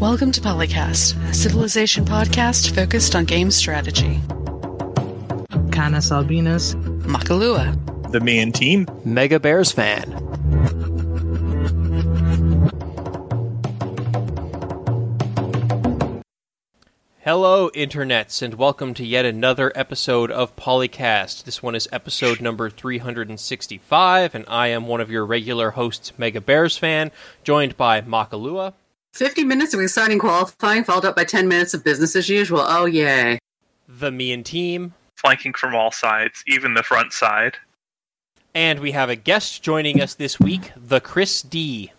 Welcome to Polycast, a civilization podcast focused on game strategy. Canis Albinus, Makalua, the main team. Mega Bears fan. Hello, internets, and welcome to yet another episode of Polycast. This one is episode number 365, and I am one of your regular hosts, Mega Bears fan, joined by Makalua. 50 minutes of exciting qualifying, followed up by 10 minutes of business as usual. Oh, yay. The me and team. Flanking from all sides, even the front side. And we have a guest joining us this week, the Chris D.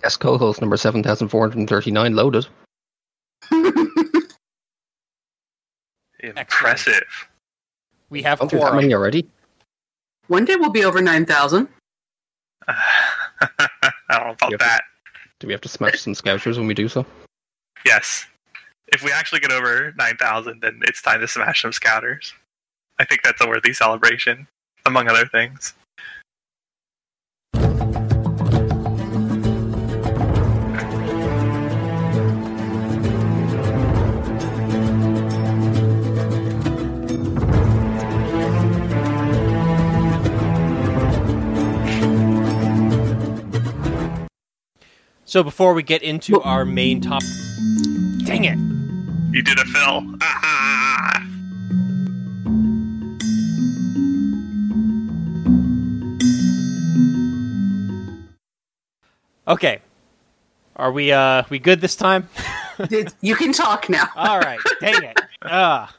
Guest co-host number 7439 loaded. Impressive. We have Don't that four. many already. One day we'll be over 9,000. I don't know about Yep. that. Do we have to smash some scouters when we do so? Yes. If we actually get over 9,000, then it's time to smash some scouters. I think that's a worthy celebration, among other things. So before we get into our main top. Dang it! You did a fill. Ah! Okay. Are we uh we good this time? You can talk now. All right. Dang it. Ah.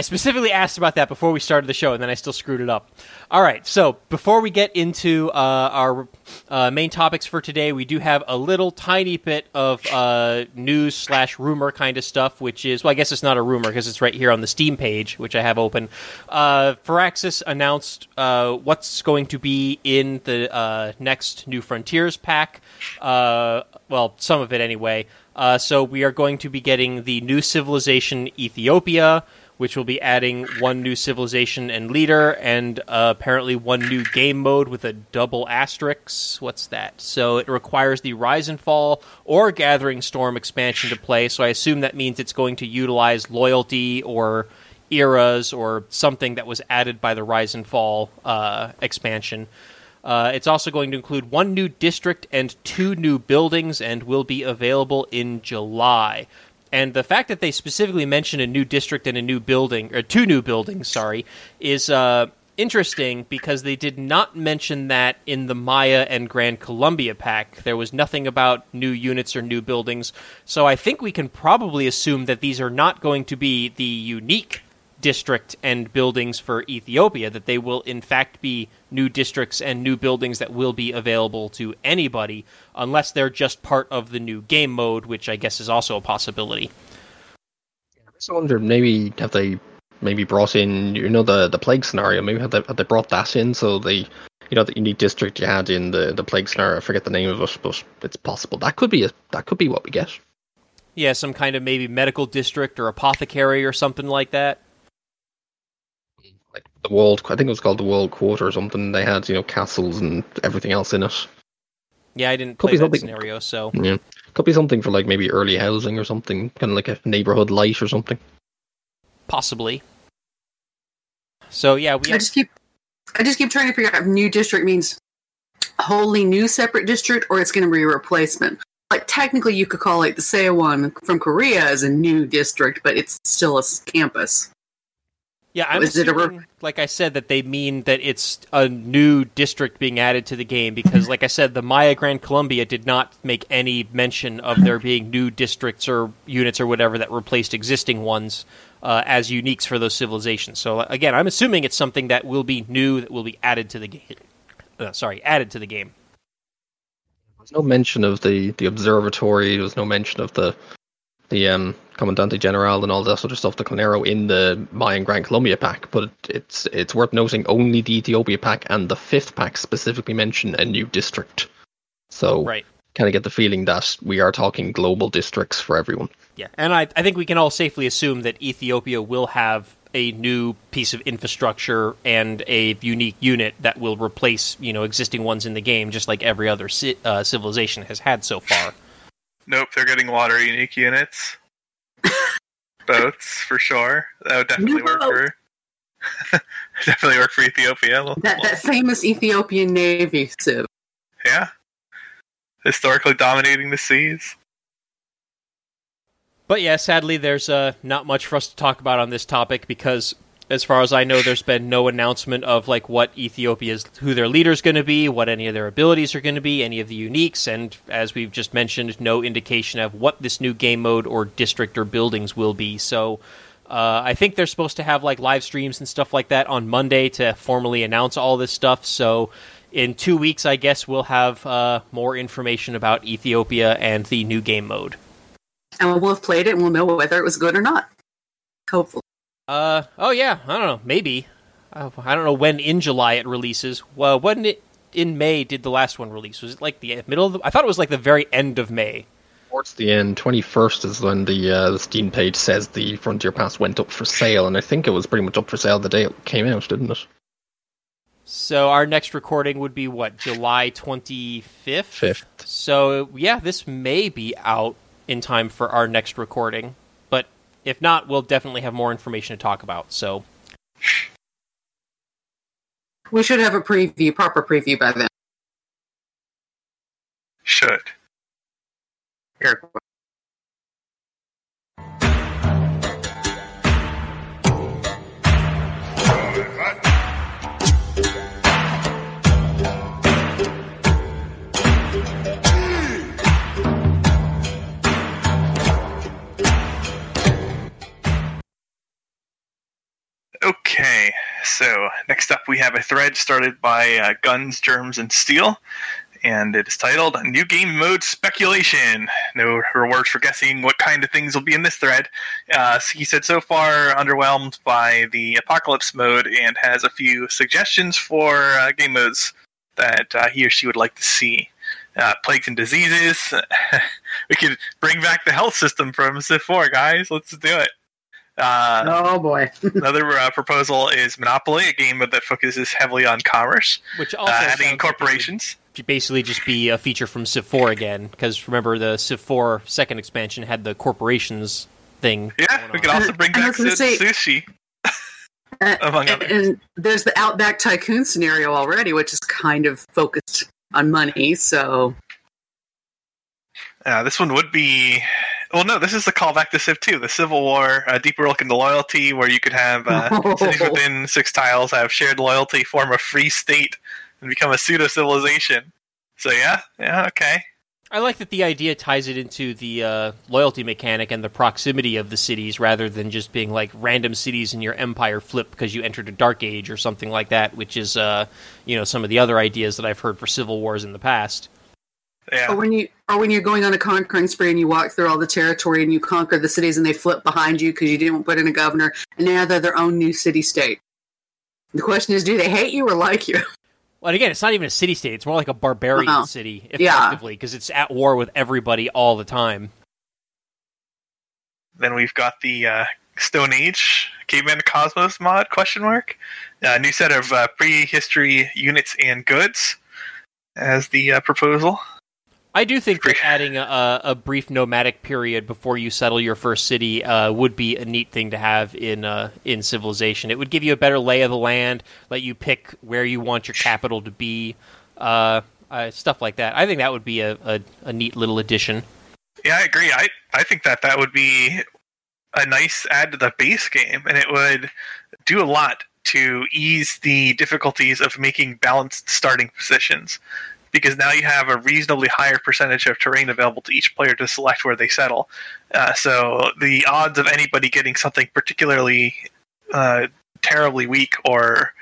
I specifically asked about that before we started the show, and then I still screwed it up. All right. So before we get into uh, our uh, main topics for today, we do have a little tiny bit of uh, news slash rumor kind of stuff, which is well, I guess it's not a rumor because it's right here on the Steam page, which I have open. Uh, Firaxis announced uh, what's going to be in the uh, next New Frontiers pack. Uh, well, some of it anyway. So we are going to be getting the new civilization Ethiopia, which will be adding one new civilization and leader, and uh, apparently one new game mode with a double asterisk. What's that? So it requires the Rise and Fall or Gathering Storm expansion to play. So I assume that means it's going to utilize loyalty or eras or something that was added by the Rise and Fall uh, expansion. Uh, it's also going to include one new district and two new buildings and will be available in July. And the fact that they specifically mention a new district and a new building, or two new buildings, sorry, is uh, interesting because they did not mention that in the Maya and Grand Colombia pack. There was nothing about new units or new buildings. So I think we can probably assume that these are not going to be the unique district and buildings for Ethiopia, that they will in fact be new districts and new buildings that will be available to anybody, unless they're just part of the new game mode, which I guess is also a possibility. I wonder maybe have they maybe brought in you know the the plague scenario? Maybe have they have they brought that in so they you know the unique district you had in the the plague scenario? I forget the name of it, but it's possible that could be a, that could be what we get. Yeah, some kind of maybe medical district or apothecary or something like that. Like the world, I think it was called the World Quarter or something. They had you know castles and everything else in it. Yeah, I didn't Could play that something- scenario, so Yeah, could be something for like maybe early housing or something, kind of like a neighborhood light or something. possibly. So yeah, we I just keep I just keep trying to figure out if new district means wholly new separate district or it's going to be a replacement. Like technically, you could call like the Seowon one from Korea as a new district, but it's still a campus. Yeah, I'm Is it a re- assuming, like I said, that they mean that it's a new district being added to the game because, like I said, the Maya Grand Colombia did not make any mention of there being new districts or units or whatever that replaced existing ones uh, as uniques for those civilizations. So again, I'm assuming it's something that will be new that will be added to the game. Uh, sorry, added to the game. There's no mention of the the observatory. There was no mention of the the um Comandante General and all that sort of stuff. The Llanero in the Mayan Grand Colombia pack, but it's it's worth noting only the Ethiopia pack and the fifth pack specifically mention a new district. So Right. kind of get the feeling that we are talking global districts for everyone. Yeah, and I, I think we can all safely assume that Ethiopia will have a new piece of infrastructure and a unique unit that will replace you know existing ones in the game, just like every other ci- uh, civilization has had so far. Nope, they're getting a lot of unique units. Boats for sure. That would definitely New work boat. for. definitely work for Ethiopia. That that famous Ethiopian navy civ. Yeah. Historically dominating the seas. But yeah, sadly, there's uh, not much for us to talk about on this topic because, as far as I know, there's been no announcement of like what Ethiopia's who their leader's going to be, what any of their abilities are going to be, any of the uniques, and as we've just mentioned, no indication of what this new game mode or district or buildings will be. So. Uh, I think they're supposed to have like live streams and stuff like that on Monday to formally announce all this stuff. So, in two weeks, I guess we'll have uh, more information about Ethiopia and the new game mode. And we'll have played it and we'll know whether it was good or not. Hopefully. Uh oh yeah, I don't know, maybe. Uh, I don't know when in July it releases. Well, when it in May did the last one release? Was it like the middle of the? I thought it was like the very end of May. Towards the end, 21st is when the uh, the Steam page says the Frontier Pass went up for sale, and I think it was pretty much up for sale the day it came out, didn't it? So our next recording would be what July twenty fifth. Fifth. So yeah, this may be out in time for our next recording, if not, we'll definitely have more information to talk about. So We should have a preview, proper preview by then. Should. Eric. Okay, so next up we have a thread started by uh, Guns, Germs, and Steel, and it is titled New Game Mode Speculation. No rewards for guessing what kind of things will be in this thread. Uh, he said so far underwhelmed by the Apocalypse mode and has a few suggestions for uh, game modes that uh, he or she would like to see. Uh, plagues and diseases. we could bring back the health system from Civ 4, guys. Let's do it. Uh, Oh boy. Another uh, proposal is Monopoly, a game that focuses heavily on commerce, which uh, also sounds adding like it would corporations. basically just be a feature from Civ 4 again. Because remember, the Civ 4 second expansion had the corporations thing. Yeah, we could also bring I back was say- sushi. Uh, Among and, others. and there's the Outback Tycoon scenario already, which is kind of focused on money. So Uh, this one would be. Well, no, this is the callback to Civ 2, the Civil War, a deeper look into loyalty, where you could have uh, cities within six tiles have shared loyalty, form a free state, and become a pseudo civilization. So yeah, yeah, okay. I like that the idea ties it into the uh, loyalty mechanic and the proximity of the cities rather than just being like random cities in your empire flip because you entered a dark age or something like that, which is, uh, you know, some of the other ideas that I've heard for civil wars in the past. Yeah. or when you or when you're going on a conquering spree and you walk through all the territory and you conquer the cities and they flip behind you because you didn't put in a governor and now they're their own new city state. The question is, do they hate you or like you? Well, again, it's not even a city state; it's more like a barbarian Uh-uh. city, effectively, because it's at war with everybody all the time. Then we've got the uh, Stone Age Caveman Cosmos mod question mark. A new set of uh, prehistory units and goods as the uh, proposal. I do think that adding a, a brief nomadic period before you settle your first city uh, would be a neat thing to have in uh, in Civilization. It would give you a better lay of the land, let you pick where you want your capital to be, uh, uh, stuff like that. I think that would be a, a, a neat little addition. Yeah, I agree. I I think that that would be a nice add to the base game, and it would do a lot to ease the difficulties of making balanced starting positions. Because now you have a reasonably higher percentage of terrain available to each player to select where they settle. Uh, so the odds of anybody getting something particularly uh, terribly weak or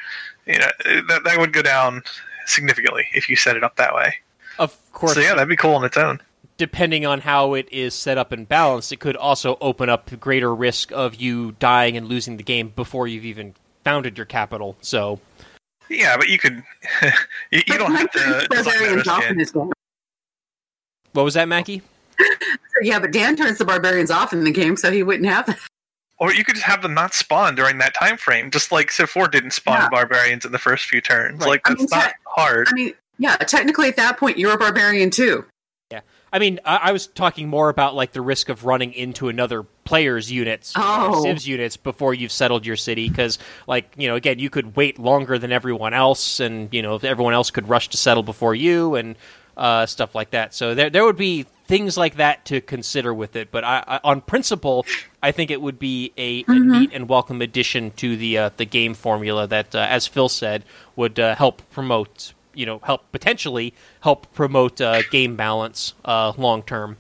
you know that, that would go down significantly if you set it up that way. Of course, So yeah, that'd be cool on its own. depending on how it is set up and balanced, it could also open up greater risk of you dying and losing the game before you've even founded your capital. So Yeah, but you could. you, you don't have to uh, Dan turns design that barbarians risk off in in. this game. what was that, Mackie? Yeah, but Dan turns the barbarians off in the game, so he wouldn't have that. Or you could just have them not spawn during that time frame, just like Civ 4 didn't spawn Yeah. barbarians in the first few turns. Right. Like I that's mean, not te- hard. I mean, yeah, technically at that point you're a barbarian too. I mean, I, I was talking more about like the risk of running into another player's units, Oh. Civ's units before you've settled your city, because like you know, again, you could wait longer than everyone else, and you know, if everyone else could rush to settle before you, and uh, stuff like that. So there, there would be things like that to consider with it. But I, I, on principle, I think it would be a, a neat and welcome addition to the uh, the game formula that, uh, as Phil said, would uh, help promote. You know, help potentially help promote uh, game balance uh, long term.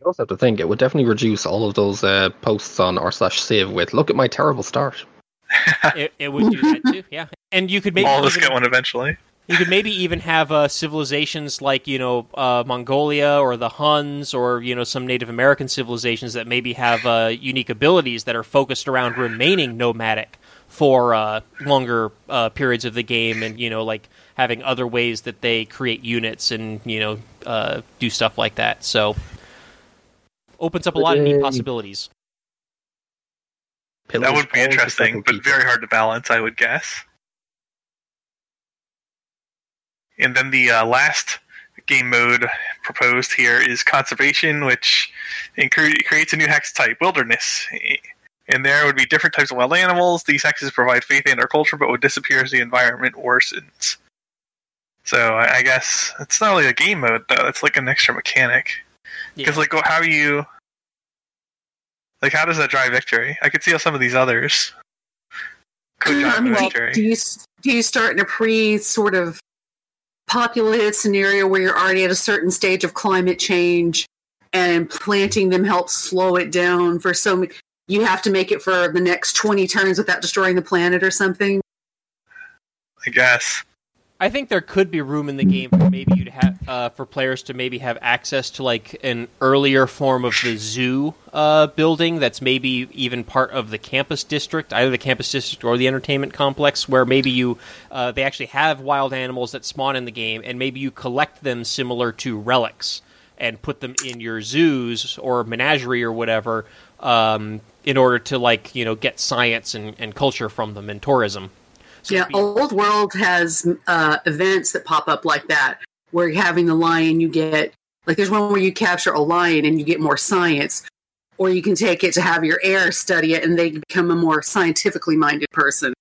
You also have to think it would definitely reduce all of those uh, posts on r slash save with "Look at my terrible start." It, it would do that too, yeah. And you could maybe All of us get one eventually. You could maybe even have uh, civilizations like you know uh, Mongolia or the Huns or you know some Native American civilizations that maybe have uh, unique abilities that are focused around remaining nomadic for uh, longer uh, periods of the game, and you know like having other ways that they create units and you know uh, do stuff like that. So opens up a lot of neat Yay. possibilities. That would be interesting, but very hard to balance, I would guess. And then the uh, last game mode proposed here is conservation, which incre- creates a new hex type, wilderness. And there would be different types of wild animals. These hexes provide faith and our culture, but would disappear as the environment worsens. So I I guess it's not really a game mode though. It's like an extra mechanic. Because Yeah. like, how do you like? How does that drive victory? I could see how some of these others could drive mean, victory. do you do you start in a pre sort of populated scenario where you're already at a certain stage of climate change, and planting them helps slow it down for so many? You have to make it for the next twenty turns without destroying the planet or something. I guess. I think there could be room in the game for maybe you'd have uh, for players to maybe have access to like an earlier form of the zoo uh, building that's maybe even part of the campus district, either the campus district or the entertainment complex, where maybe you uh, they actually have wild animals that spawn in the game, and maybe you collect them similar to relics and put them in your zoos or menagerie or whatever um, in order to like you know get science and, and culture from them and tourism. So yeah, be- Old World has uh, events that pop up like that, where you're having the lion, you get like there's one where you capture a lion and you get more science, or you can take it to have your heir study it and they become a more scientifically minded person.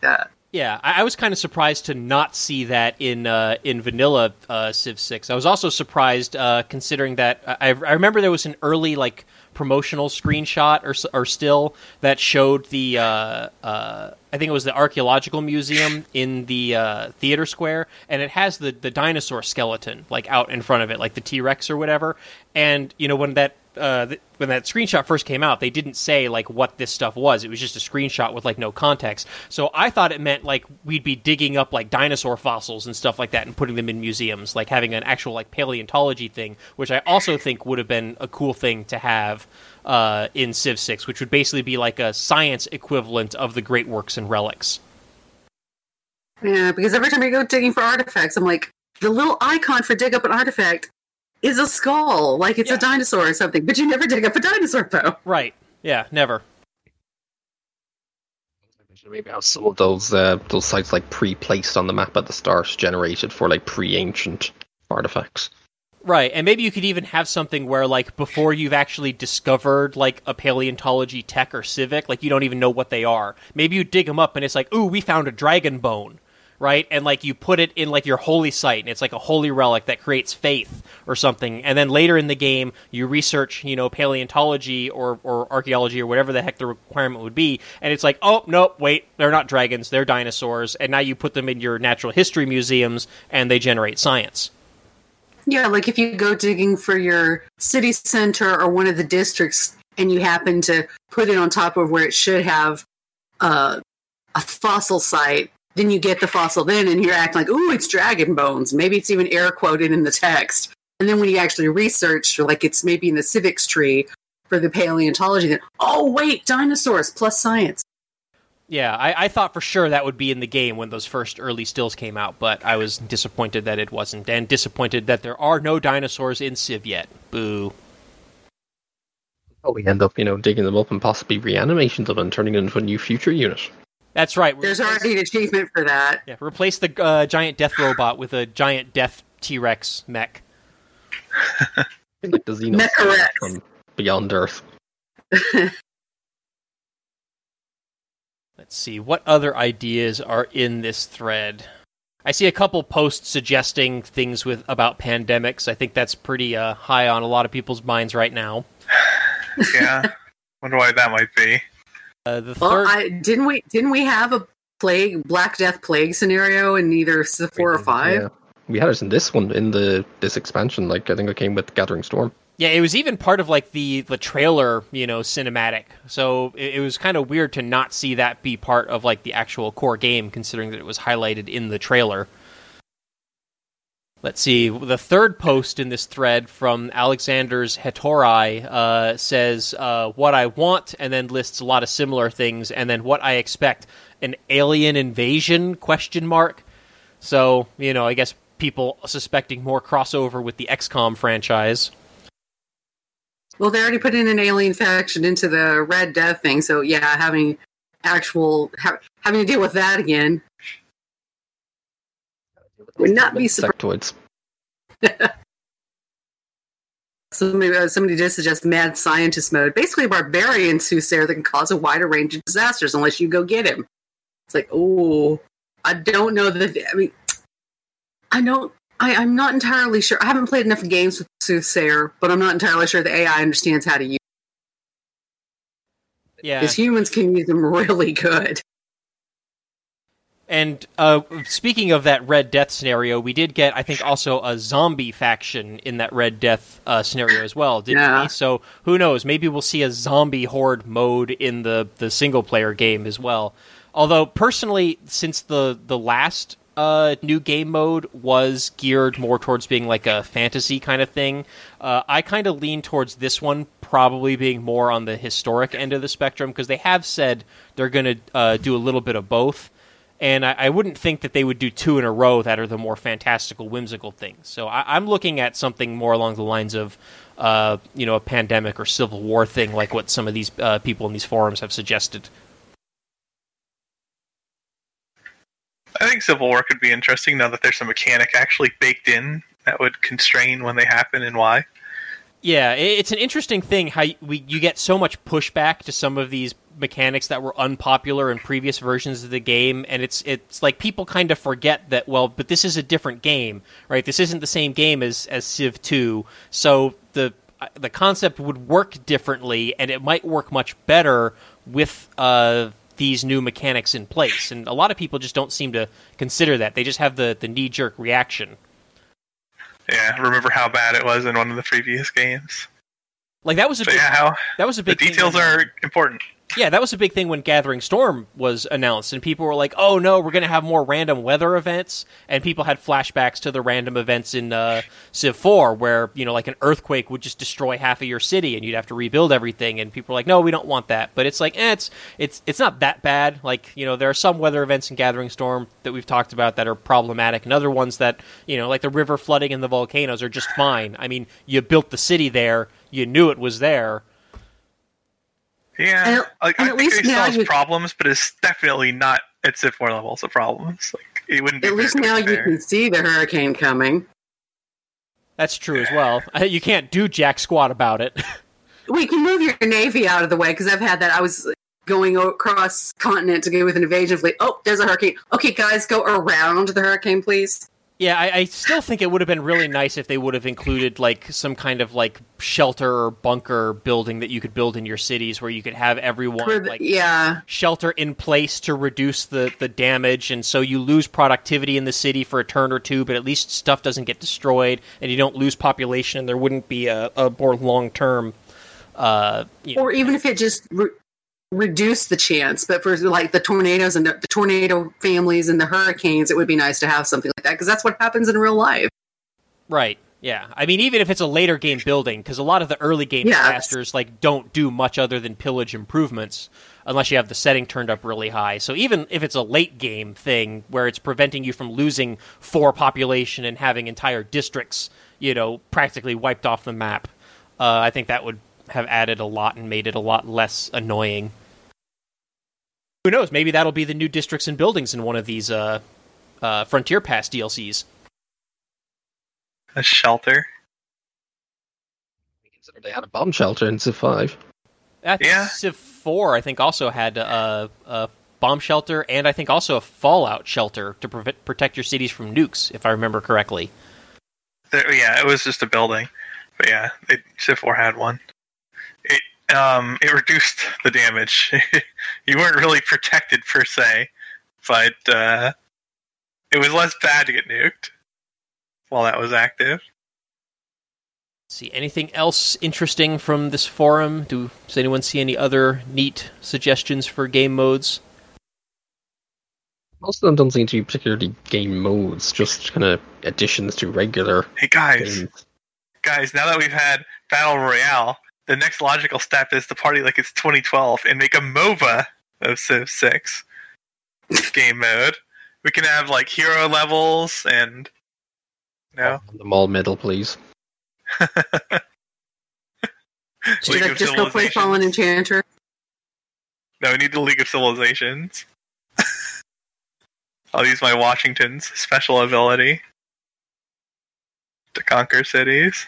That Yeah, I, I was kind of surprised to not see that in uh, in vanilla uh, Civ Six. I was also surprised uh, considering that I, I remember there was an early like promotional screenshot or or still that showed the uh, uh, I think it was the archaeological museum in the uh, theater square, and it has the the dinosaur skeleton like out in front of it, like the T Rex or whatever. And you know when that uh, when that screenshot first came out, they didn't say like what this stuff was. It was just a screenshot with like no context. So I thought it meant like we'd be digging up like dinosaur fossils and stuff like that and putting them in museums, like having an actual like paleontology thing, which I also think would have been a cool thing to have uh, in Civ Six, which would basically be like a science equivalent of the great works and relics. yeah, because every time I go digging for artifacts, I'm like the little icon for dig up an artifact is a skull, like it's Yeah. a dinosaur or something. But you never dig up a dinosaur though. Right? Yeah. Never. Maybe have some of those uh, those sites like pre-placed on the map at the start, generated for like pre-ancient artifacts. Right, and maybe you could even have something where, like, before you've actually discovered like a paleontology tech or civic, like you don't even know what they are. Maybe you dig them up, and it's like, ooh, we found a dragon bone, right? And like you put it in like your holy site, and it's like a holy relic that creates faith or something. And then later in the game, you research, you know, paleontology or or archaeology or whatever the heck the requirement would be, and it's like, oh nope, wait, they're not dragons, they're dinosaurs, and now you put them in your natural history museums, and they generate science. Yeah, like if you go digging for your city center or one of the districts and you happen to put it on top of where it should have uh, a fossil site, then you get the fossil then and you're acting like, oh, it's dragon bones. Maybe it's even air quoted in the text. And then when you actually research, or like it's maybe in the civics tree for the paleontology, then, oh, wait, dinosaurs plus science. Yeah, I, I thought for sure that would be in the game when those first early stills came out, but I was disappointed that it wasn't, and disappointed that there are no dinosaurs in Civ yet. Boo. Oh, we end up, you know, digging them up and possibly reanimating them and turning them into a new future unit. That's right. There's replace- already an achievement for that. yeah, replace the uh, giant death robot with a giant death T Rex mech. like the Xenos from Beyond Earth. Let's see what other ideas are in this thread. I see a couple posts suggesting things with about pandemics. I think that's pretty uh, high on a lot of people's minds right now. Yeah. Wonder why that might be. Uh, the Well, third, I didn't we didn't we have a plague Black Death plague scenario in either s- four or five? Yeah. We had it in this one in the this expansion. Like I think it came with Gathering Storm. yeah, it was even part of like the the trailer, you know, cinematic. So it, it was kind of weird to not see that be part of like the actual core game, considering that it was highlighted in the trailer. Let's see. The third post in this thread from Alexander's Hetairoi uh, says uh, what I want, and then lists a lot of similar things, and then what I expect: an alien invasion? Question mark. So you know, I guess people suspecting more crossover with the XCOM franchise. Well, they already put in an alien faction into the Red Death thing, so yeah, having actual ha- having to deal with that again would not be surprised. Insectoids. Somebody, uh, somebody did suggest mad scientist mode. Basically, a barbarian soothsayer that can cause a wider range of disasters unless you go get him. It's like, oh, I don't know that. I mean, I don't. I, I'm not entirely sure. I haven't played enough games with soothsayer, but I'm not entirely sure the AI understands how to use. Yeah, Because humans can use them really good. And uh, speaking of that Red Death scenario, we did get, I think, also a zombie faction in that Red Death uh, scenario as well, didn't Yeah. we? So who knows? Maybe we'll see a zombie horde mode in the the single player game as well. Although personally, since the the last uh, new game mode was geared more towards being like a fantasy kind of thing, uh, I kind of lean towards this one probably being more on the historic end of the spectrum because they have said they're going to uh, do a little bit of both and I, I wouldn't think that they would do two in a row that are the more fantastical, whimsical things. So I, I'm looking at something more along the lines of, uh, you know, a pandemic or civil war thing, like what some of these uh, people in these forums have suggested. I think Civil War could be interesting now that there's a mechanic actually baked in that would constrain when they happen and why. Yeah, it's an interesting thing how we you get so much pushback to some of these mechanics that were unpopular in previous versions of the game, and it's it's like people kind of forget that. Well, but this is a different game, right? This isn't the same game as as Civ Two, so the the concept would work differently, and it might work much better with uh, these new mechanics in place. And a lot of people just don't seem to consider that. They just have the the knee jerk reaction. Yeah, remember how bad it was in one of the previous games. Like that was a So big, yeah, how that was a the big thing details are important. Yeah, that was a big thing when Gathering Storm was announced, and people were like, "Oh no, we're going to have more random weather events." And people had flashbacks to the random events in uh, Civ Four, where you know, like an earthquake would just destroy half of your city, and you'd have to rebuild everything. And people were like, "No, we don't want that." But it's like, eh, it's it's it's not that bad. Like you know, there are some weather events in Gathering Storm that we've talked about that are problematic, and other ones that you know, like the river flooding and the volcanoes, are just fine. I mean, you built the city there, you knew it was there. Yeah, And- like and I at think least it still now has you- problems, but it's definitely not at Civ 4 levels of problems. Like it wouldn't be. At least to now you can see the hurricane coming. That's true as well. You can't do jack squat about it. we can move your navy out of the way because I've had that. I was going across continent to go with an invasion fleet. Oh, there's a hurricane. Okay, guys, go around the hurricane, please. Yeah, I, I still think it would have been really nice if they would have included like some kind of like shelter or bunker building that you could build in your cities where you could have everyone the- like yeah, shelter in place to reduce the, the damage. And so you lose productivity in the city for a turn or two, but at least stuff doesn't get destroyed and you don't lose population and there wouldn't be a, a more long term uh you know, or even if it just re- reduced the chance. But for like the tornadoes and the, the tornado families and the hurricanes, it would be nice to have something like that because that's what happens in real life. Right. Yeah. I mean, even if it's a later game building, because a lot of the early game Yeah. disasters like don't do much other than pillage improvements, unless you have the setting turned up really high. So even if it's a late game thing where it's preventing you from losing four population and having entire districts, you know, practically wiped off the map, uh, I think that would have added a lot and made it a lot less annoying. Who knows? Maybe that'll be the new districts and buildings in one of these uh, uh, Frontier Pass DLCs. a shelter. They had a bomb shelter in Civ 5. That's Yeah. Civ 4, I think, also had a, a bomb shelter and I think also a fallout shelter to prevent, protect your cities from nukes, if I remember correctly. There, yeah, it was just a building, but yeah, it, Civ 4 had one. It um it reduced the damage. you weren't really protected per se, but uh, it was less bad to get nuked while that was active. see anything else interesting from this forum? Do does anyone see any other neat suggestions for game modes? Most of them don't seem to be particularly game modes, just kind of additions to regular Hey guys, games. guys, now that we've had Battle Royale, the next logical step is to party like it's 2012 and make a MOBA of Civ 6 game mode. We can have like hero levels and no. On the mall middle, please. Should League I just go play Civilizations. Fallen Enchantress? No, we need the League of Civilizations. I'll use my Washington's special ability to conquer cities.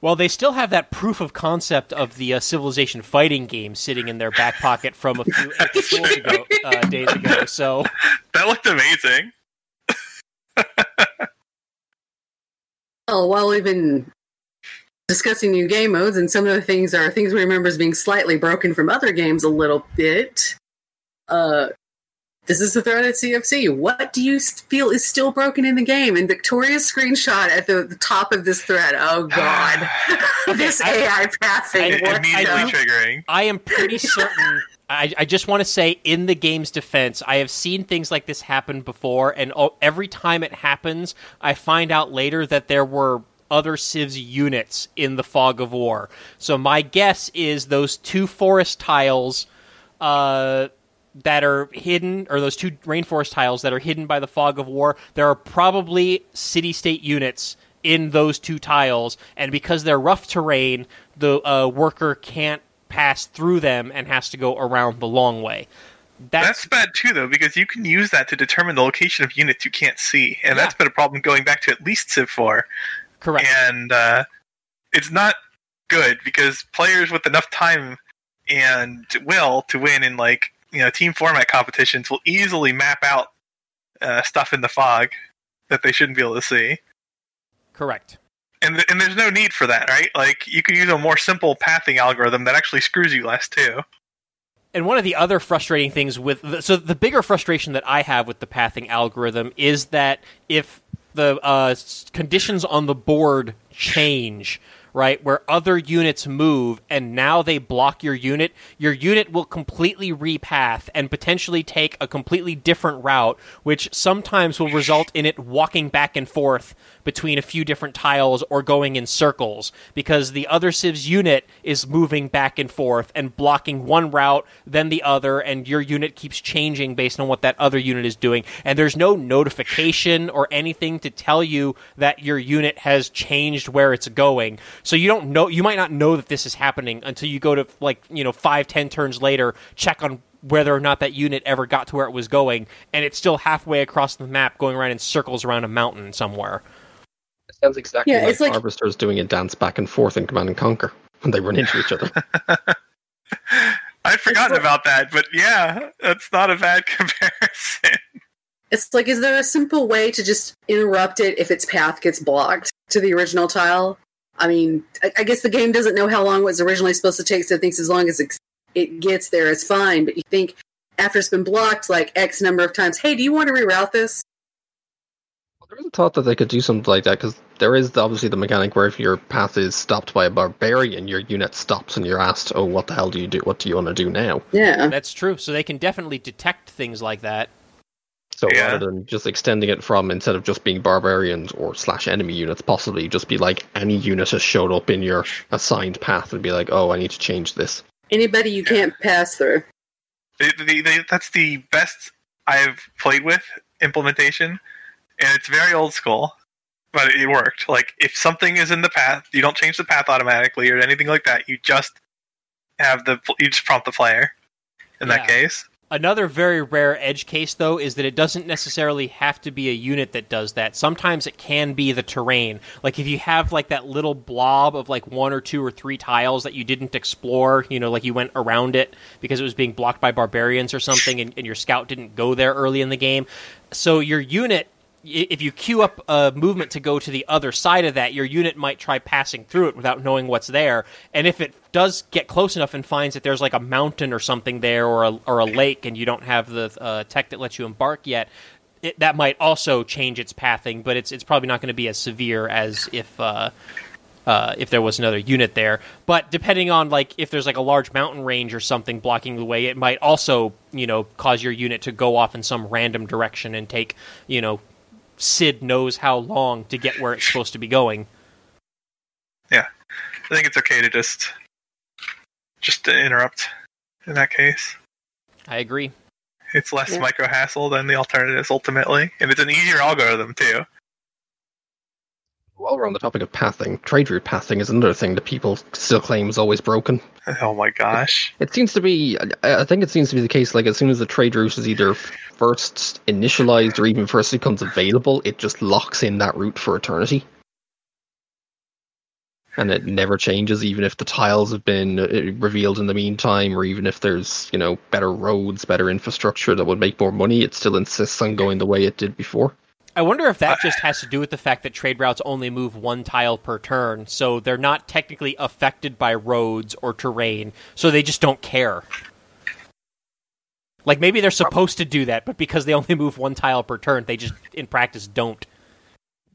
Well, they still have that proof of concept of the uh, civilization fighting game sitting in their back pocket from a few episodes ago, uh, days ago. So That looked amazing. Oh, while we've been discussing new game modes, and some of the things are things we remember as being slightly broken from other games a little bit. Uh, this is the thread at CFC. What do you feel is still broken in the game? And Victoria's screenshot at the, the top of this thread. Oh God, this I- AI passing. I- Immediately the- triggering. I am pretty certain. I, I just want to say, in the game's defense, I have seen things like this happen before, and oh, every time it happens, I find out later that there were other Civs units in the fog of war. So my guess is those two forest tiles uh, that are hidden, or those two rainforest tiles that are hidden by the fog of war, there are probably city state units in those two tiles, and because they're rough terrain, the uh, worker can't pass through them and has to go around the long way. That's, That's bad too, though, because you can use that to determine the location of units you can't see, and that's been a problem going back to at least Civ 4. correct. And uh, it's not good because players with enough time and will to win in like you know team format competitions will easily map out uh, stuff in the fog that they shouldn't be able to see. Correct. And th- and there's no need for that, right? Like you could use a more simple pathing algorithm that actually screws you less too. And one of the other frustrating things with the, so the bigger frustration that I have with the pathing algorithm is that if the uh, conditions on the board change, right, where other units move and now they block your unit, your unit will completely repath and potentially take a completely different route, which sometimes will result in it walking back and forth between a few different tiles or going in circles because the other civ's unit is moving back and forth and blocking one route then the other and your unit keeps changing based on what that other unit is doing. And there's no notification or anything to tell you that your unit has changed where it's going so you don't know you might not know that this is happening until you go to like you know five ten turns later check on whether or not that unit ever got to where it was going and it's still halfway across the map going around in circles around a mountain somewhere It sounds exactly Yeah, like, it's like- harvesters doing a dance back and forth in Command and Conquer when they run into each other. I'd forgotten like- about that, but yeah, that's not a bad comparison. It's like, is there a simple way to just interrupt it if its path gets blocked to the original tile? I mean, I, I guess the game doesn't know how long it was originally supposed to take, so it thinks as long as it, it gets there, it's fine. But you think after it's been blocked like X number of times, hey, do you want to reroute this? There is a thought that they could do something like that because there is obviously the mechanic where if your path is stopped by a barbarian, your unit stops and you're asked, "Oh, what the hell do you do? What do you want to do now?" Yeah. That's true. So they can definitely detect things like that. So Yeah. rather than just extending it from instead of just being barbarians or slash enemy units, possibly just be like any unit has showed up in your assigned path and be like, "Oh, I need to change this." Anybody you can't pass through. They, they, they, that's the best I've played with implementation, and it's very old school, but it worked. Like if something is in the path, you don't change the path automatically or anything like that. You just have the you just prompt the player. In that case, Another very rare edge case, though, is that it doesn't necessarily have to be a unit that does that. Sometimes it can be the terrain. Like if you have like that little blob of like one or two or three tiles that you didn't explore, you know, like you went around it because it was being blocked by barbarians or something, and, and your scout didn't go there early in the game. So your unit if you queue up a movement to go to the other side of that, your unit might try passing through it without knowing what's there. And if it does get close enough and finds that there's like a mountain or something there, or a, or a lake, and you don't have the uh, tech that lets you embark yet, it, that might also change its pathing. But it's it's probably not going to be as severe as if. Uh, uh, if there was another unit there, but depending on like if there's like a large mountain range or something blocking the way, it might also you know cause your unit to go off in some random direction and take you know Sid knows how long to get where it's supposed to be going. Yeah, I think it's okay to just just to interrupt in that case. I agree. It's less Yeah. micro hassle than the alternatives ultimately, and it's an easier algorithm too. While we're on the topic of pathing, trade route pathing is another thing that people still claim is always broken. Oh my gosh. It seems to be. I think it seems to be the case. Like as soon as the trade route is either first initialized or even first becomes available, it just locks in that route for eternity, and it never changes, even if the tiles have been uh, revealed in the meantime, or even if there's you know better roads, better infrastructure that would make more money. It still insists on going the way it did before. I wonder if that just has to do with the fact that trade routes only move one tile per turn, so they're not technically affected by roads or terrain, so they just don't care. Like maybe they're supposed to do that, but because they only move one tile per turn, they just in practice don't.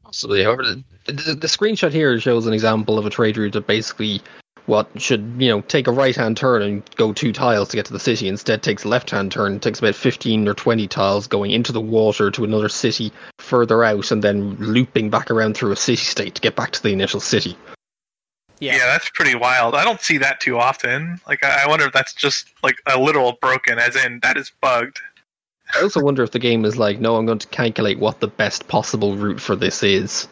Possibly. However, the, the, the screenshot here shows an example of a trade route that basically what should you know take a right hand turn and go two tiles to get to the city. Instead, takes a left hand turn, takes about fifteen or twenty tiles going into the water to another city further out, and then looping back around through a city state to get back to the initial city. Yeah. Yeah. that's pretty wild. I don't see that too often. Like, I I wonder if that's just like a literal broken, as in that is bugged. I also wonder if the game is like, no, I'm going to calculate what the best possible route for this is.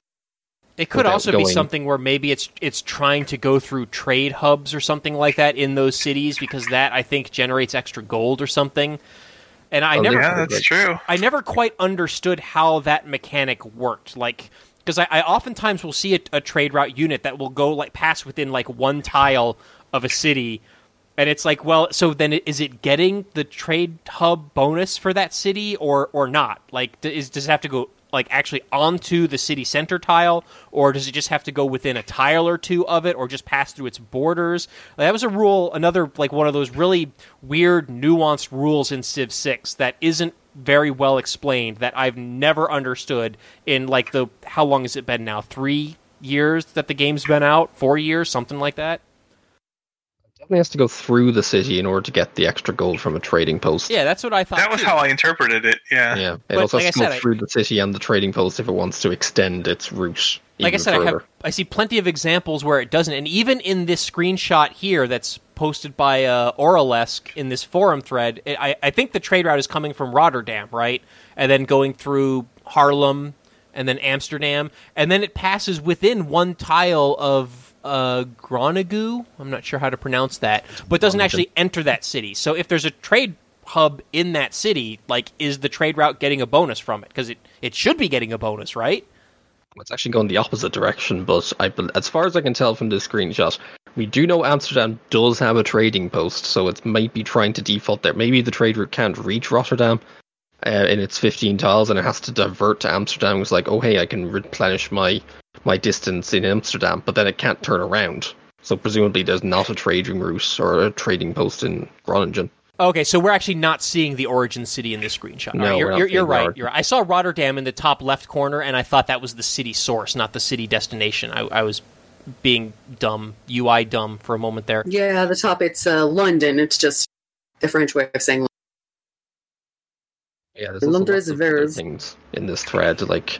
It could also be something where maybe it's it's trying to go through trade hubs or something like that in those cities because that I think generates extra gold or something. And I Oh, never Yeah, that's true. I never quite understood how that mechanic worked. Like, because I, I oftentimes will see a, a trade route unit that will go like pass within like one tile of a city, and it's like, well, so then is it getting the trade hub bonus for that city or or not? Like, is does it have to go like actually onto the city center tile, or does it just have to go within a tile or two of it, or just pass through its borders? That was a rule, another like one of those really weird, nuanced rules in Civ Six that isn't very well explained that I've never understood in like the how long has it been now? Three years that the game's been out? Four years, something like that. Definitely has to go through the city in order to get the extra gold from a trading post. Yeah, that's what I thought. That was too. how I interpreted it. Yeah. Yeah, it But also like has to I go said, I- through the city and the trading post if it wants to extend its route. like I even said, I have I see plenty of examples where it doesn't, and even in this screenshot here that's posted by uh, Oralesk in this forum thread, it, I, I think the trade route is coming from Rotterdam, right, and then going through Haarlem and then Amsterdam, and then it passes within one tile of uh, Groningen. I'm not sure how to pronounce that, but doesn't actually enter that city. So if there's a trade hub in that city, like is the trade route getting a bonus from it? Because it it should be getting a bonus, right? It's actually going the opposite direction, but I, as far as I can tell from this screenshot, we do know Amsterdam does have a trading post, so it might be trying to default there. Maybe the trade route can't reach Rotterdam uh, in its 15 tiles, and it has to divert to Amsterdam. It's like, oh hey, I can replenish my my distance in Amsterdam, but then it can't turn around. So presumably, there's not a trading route or a trading post in Groningen. Okay, so we're actually not seeing the origin city in this screenshot. No, All right, you're, you're, you're right. You're right. I saw Rotterdam in the top left corner, and I thought that was the city source, not the city destination. I, I was being dumb, UI dumb for a moment there. Yeah, the top it's uh, London. It's just the French way of saying London. Yeah, there's also Londres lots of things in this thread, like,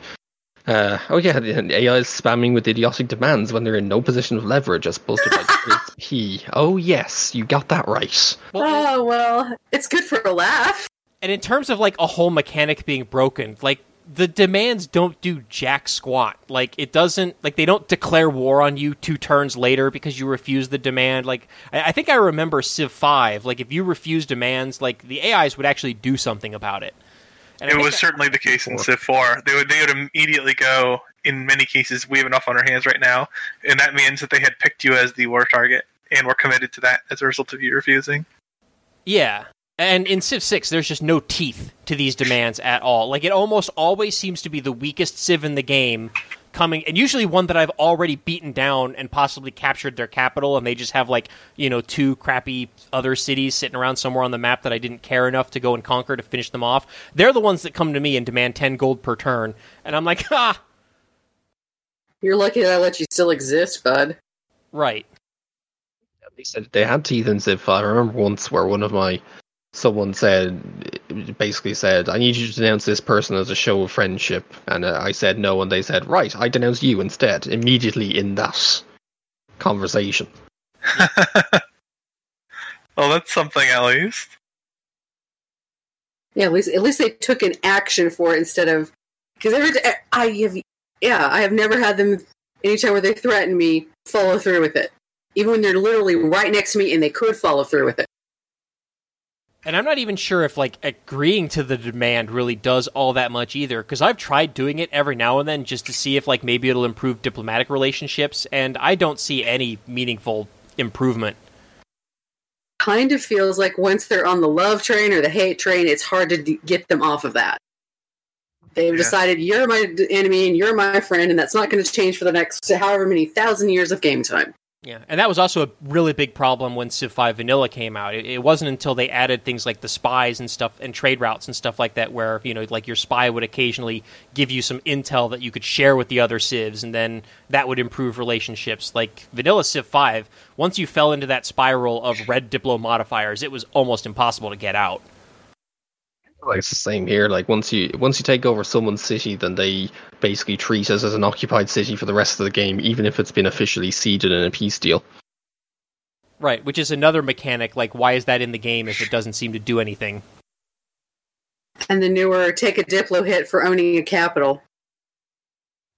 uh, oh yeah, the AI is spamming with idiotic demands when they're in no position of leverage, as posted by Chris P. Oh yes, you got that right. Well, oh well, it's good for a laugh. and in terms of like a whole mechanic being broken, like the demands don't do jack squat. Like it doesn't like they don't declare war on you two turns later because you refuse the demand. Like I, I think I remember Civ Five. Like if you refuse demands, like the AIs would actually do something about it. And It was certainly the case in Civ 4. They would they would immediately go. In many cases, we have enough on our hands right now, and that means that they had picked you as the war target and were committed to that as a result of you refusing. Yeah. And in Civ 6, there's just no teeth to these demands at all. Like, it almost always seems to be the weakest Civ in the game coming, and usually one that I've already beaten down and possibly captured their capital, and they just have, like, you know, two crappy other cities sitting around somewhere on the map that I didn't care enough to go and conquer to finish them off. They're the ones that come to me and demand 10 gold per turn. And I'm like, ah, You're lucky that I let you still exist, bud. right. They said they had teeth in Civ 5. I remember once where one of my someone said basically said, "I need you to denounce this person as a show of friendship," and uh, I said no, and they said, "Right, I denounce you instead." Immediately in that conversation. Well, that's something at least. Yeah, at least at least they took an action for it instead of because every i have yeah I have never had them anytime where they threaten me follow through with it, even when they're literally right next to me and they could follow through with it. And I'm not even sure if like agreeing to the demand really does all that much either because I've tried doing it every now and then just to see if like maybe it'll improve diplomatic relationships and I don't see any meaningful improvement. Kind of feels like once they're on the love train or the hate train, it's hard to d- get them off of that. They've Yeah. decided you're my enemy and you're my friend, and that's not going to change for the next however many thousand years of game time. Yeah, and that was also a really big problem when Civ 5 Vanilla came out. It, it wasn't until they added things like the spies and stuff and trade routes and stuff like that where, you know, like your spy would occasionally give you some intel that you could share with the other civs and then that would improve relationships. Like Vanilla Civ 5, once you fell into that spiral of red diplo modifiers, it was almost impossible to get out. Like it's the same here. Like once you once you take over someone's city, then they basically treat us as an occupied city for the rest of the game, even if it's been officially ceded in a peace deal. Right, which is another mechanic like why is that in the game if it doesn't seem to do anything? And the newer take a Diplo hit for owning a capital.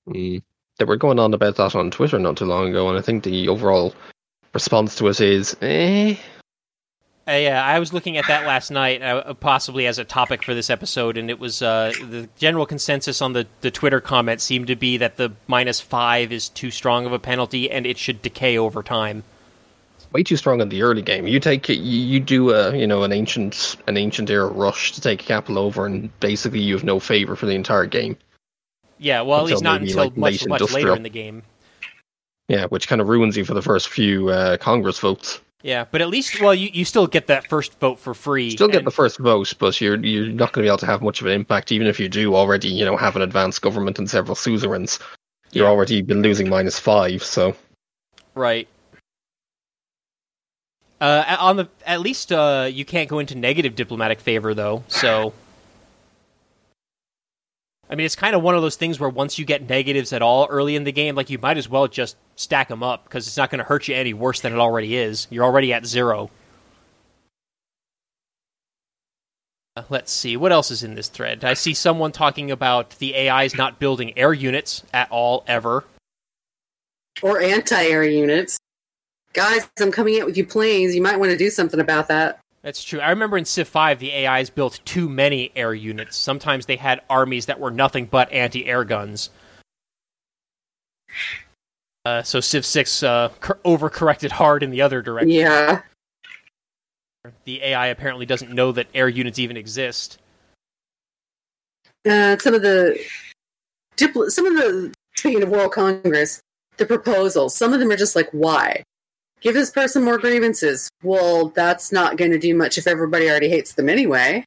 Mm. They were going on about that on Twitter not too long ago, and I think the overall response to it is, eh. Uh, yeah, I was looking at that last night, uh, possibly as a topic for this episode, and it was uh, the general consensus on the, the Twitter comments seemed to be that the minus five is too strong of a penalty and it should decay over time. way too strong in the early game. You take you, you do a you know an ancient an ancient era rush to take a capital over, and basically you have no favor for the entire game. Yeah, well, at least not until like, much much later in the game. Yeah, which kind of ruins you for the first few uh, Congress votes. Yeah, but at least well, you, you still get that first vote for free. Still get and- the first vote, but you're you're not going to be able to have much of an impact, even if you do already you know have an advanced government and several suzerains. You're Yeah. already been losing minus five, so Right. Uh, on the at least uh, you can't go into negative diplomatic favor though. So, I mean, it's kind of one of those things where once you get negatives at all early in the game, like you might as well just stack them up because it's not going to hurt you any worse than it already is. You're already at zero. Uh, Let's see what else is in this thread. I see someone talking about the AIs not building air units at all ever. Or anti air units. Guys, I'm coming out with you planes. You might want to do something about that. That's true. I remember in Civ 5, the AIs built too many air units. Sometimes they had armies that were nothing but anti air guns. Uh, so Civ 6 uh, cor- overcorrected hard in the other direction. Yeah. The AI apparently doesn't know that air units even exist. Uh, some of the dipl- some of the speaking of World Congress, the proposals. Some of them are just like, why? Give this person more grievances. Well, that's not going to do much if everybody already hates them anyway.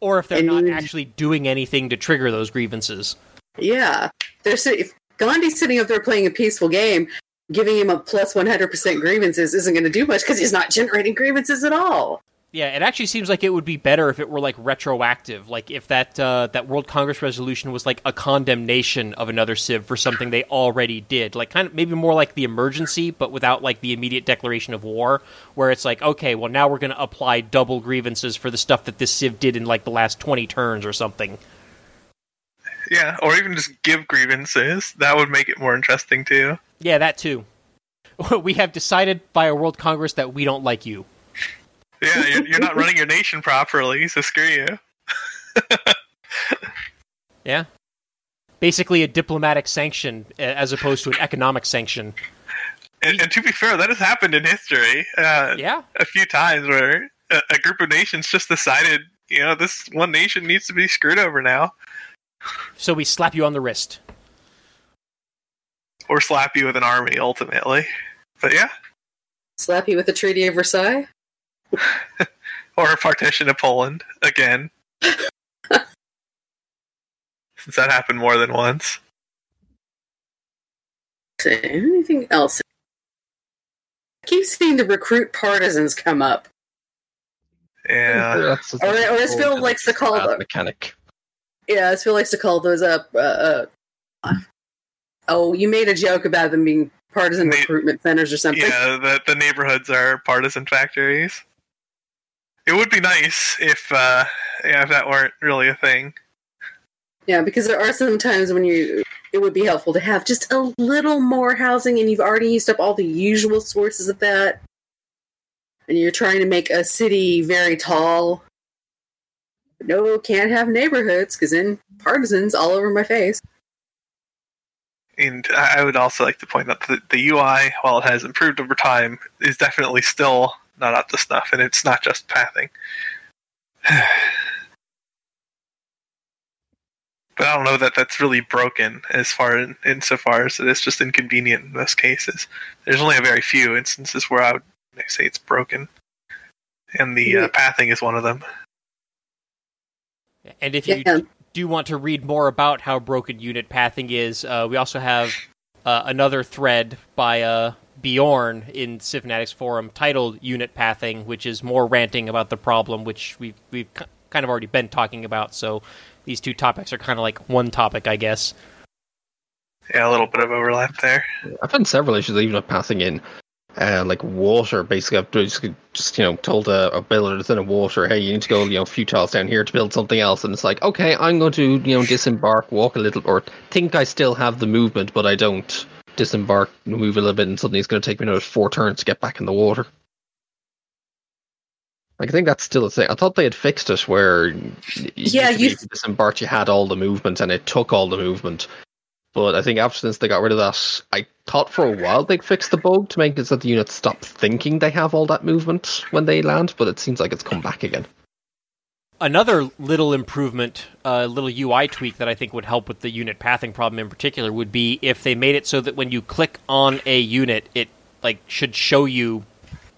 Or if they're And not actually doing anything to trigger those grievances. Yeah, they're if Gandhi's sitting up there playing a peaceful game, giving him a plus plus one hundred percent grievances isn't going to do much because he's not generating grievances at all. Yeah, it actually seems like it would be better if it were like retroactive. Like if that uh, that World Congress resolution was like a condemnation of another civ for something they already did. Like kind of maybe more like the emergency, but without like the immediate declaration of war, where it's like, okay, well now we're going to apply double grievances for the stuff that this civ did in like the last twenty turns or something. Yeah, or even just give grievances. That would make it more interesting too. Yeah, that too. We have decided by a World Congress that we don't like you. Yeah, you're, you're not running your nation properly, so screw you. Yeah. Basically, a diplomatic sanction as opposed to an economic sanction. And, and to be fair, that has happened in history. Uh, Yeah. a few times where a, a group of nations just decided, you know, this one nation needs to be screwed over now, So we slap you on the wrist. or slap you with an army ultimately. But yeah, Slap you with the Treaty of Versailles? Or a partition of Poland again, since that happened more than once. See, Anything else? I keep seeing the recruit partisans come up. Yeah, That's- Or, or as Phil likes to call bad them. mechanic. Yeah, as Phil likes to call those up. Uh, uh, oh, you made a joke about them being partisan Ma- recruitment centers or something. yeah. The the neighborhoods are partisan factories. It would be nice if, uh, yeah, if that weren't really a thing. Yeah, because there are some times when you it would be helpful to have just a little more housing and you've already used up all the usual sources of that. And you're trying to make a city very tall. No, can't have neighborhoods because then partisans all over my face. And I I would also like to point out that the UI, while it has improved over time, is definitely still not up to snuff, and it's not just pathing. but I don't know that that's really broken as far in, insofar as it is just inconvenient in most cases. There's only a very few instances where I would say it's broken, and the uh, pathing is one of them. And if you Yeah. do want to read more about how broken unit pathing is, uh, we also have uh, another thread by uh, Bjorn in CivFanatics forum titled "Unit Pathing," which is more ranting about the problem, which we've we've ki- kind of already been talking about. So these two topics are kind of like one topic, I guess. Yeah, a little bit of overlap there. I've had several issues even of passing in uh, like water. Basically, I've just, just you know told a, a builder that's in a water, hey, you need to go you know a few tiles down here to build something else, and it's like, okay, I'm going to you know disembark, walk a little, or think I still have the movement, but I don't. Disembark, move a little bit, and suddenly it's going to take me another four turns to get back in the water. Like I think that's still a thing. I thought they had fixed it where Yeah, usually you- if you disembarked, you had all the movement, and it took all the movement. But I think after since they got rid of that, I thought for a while they'd fix the bug to make it so the units stop thinking they have all that movement when they land, but it seems like it's come back again. Another little improvement, a uh, little UI tweak that I think would help with the unit pathing problem in particular would be if they made it so that when you click on a unit, it like should show you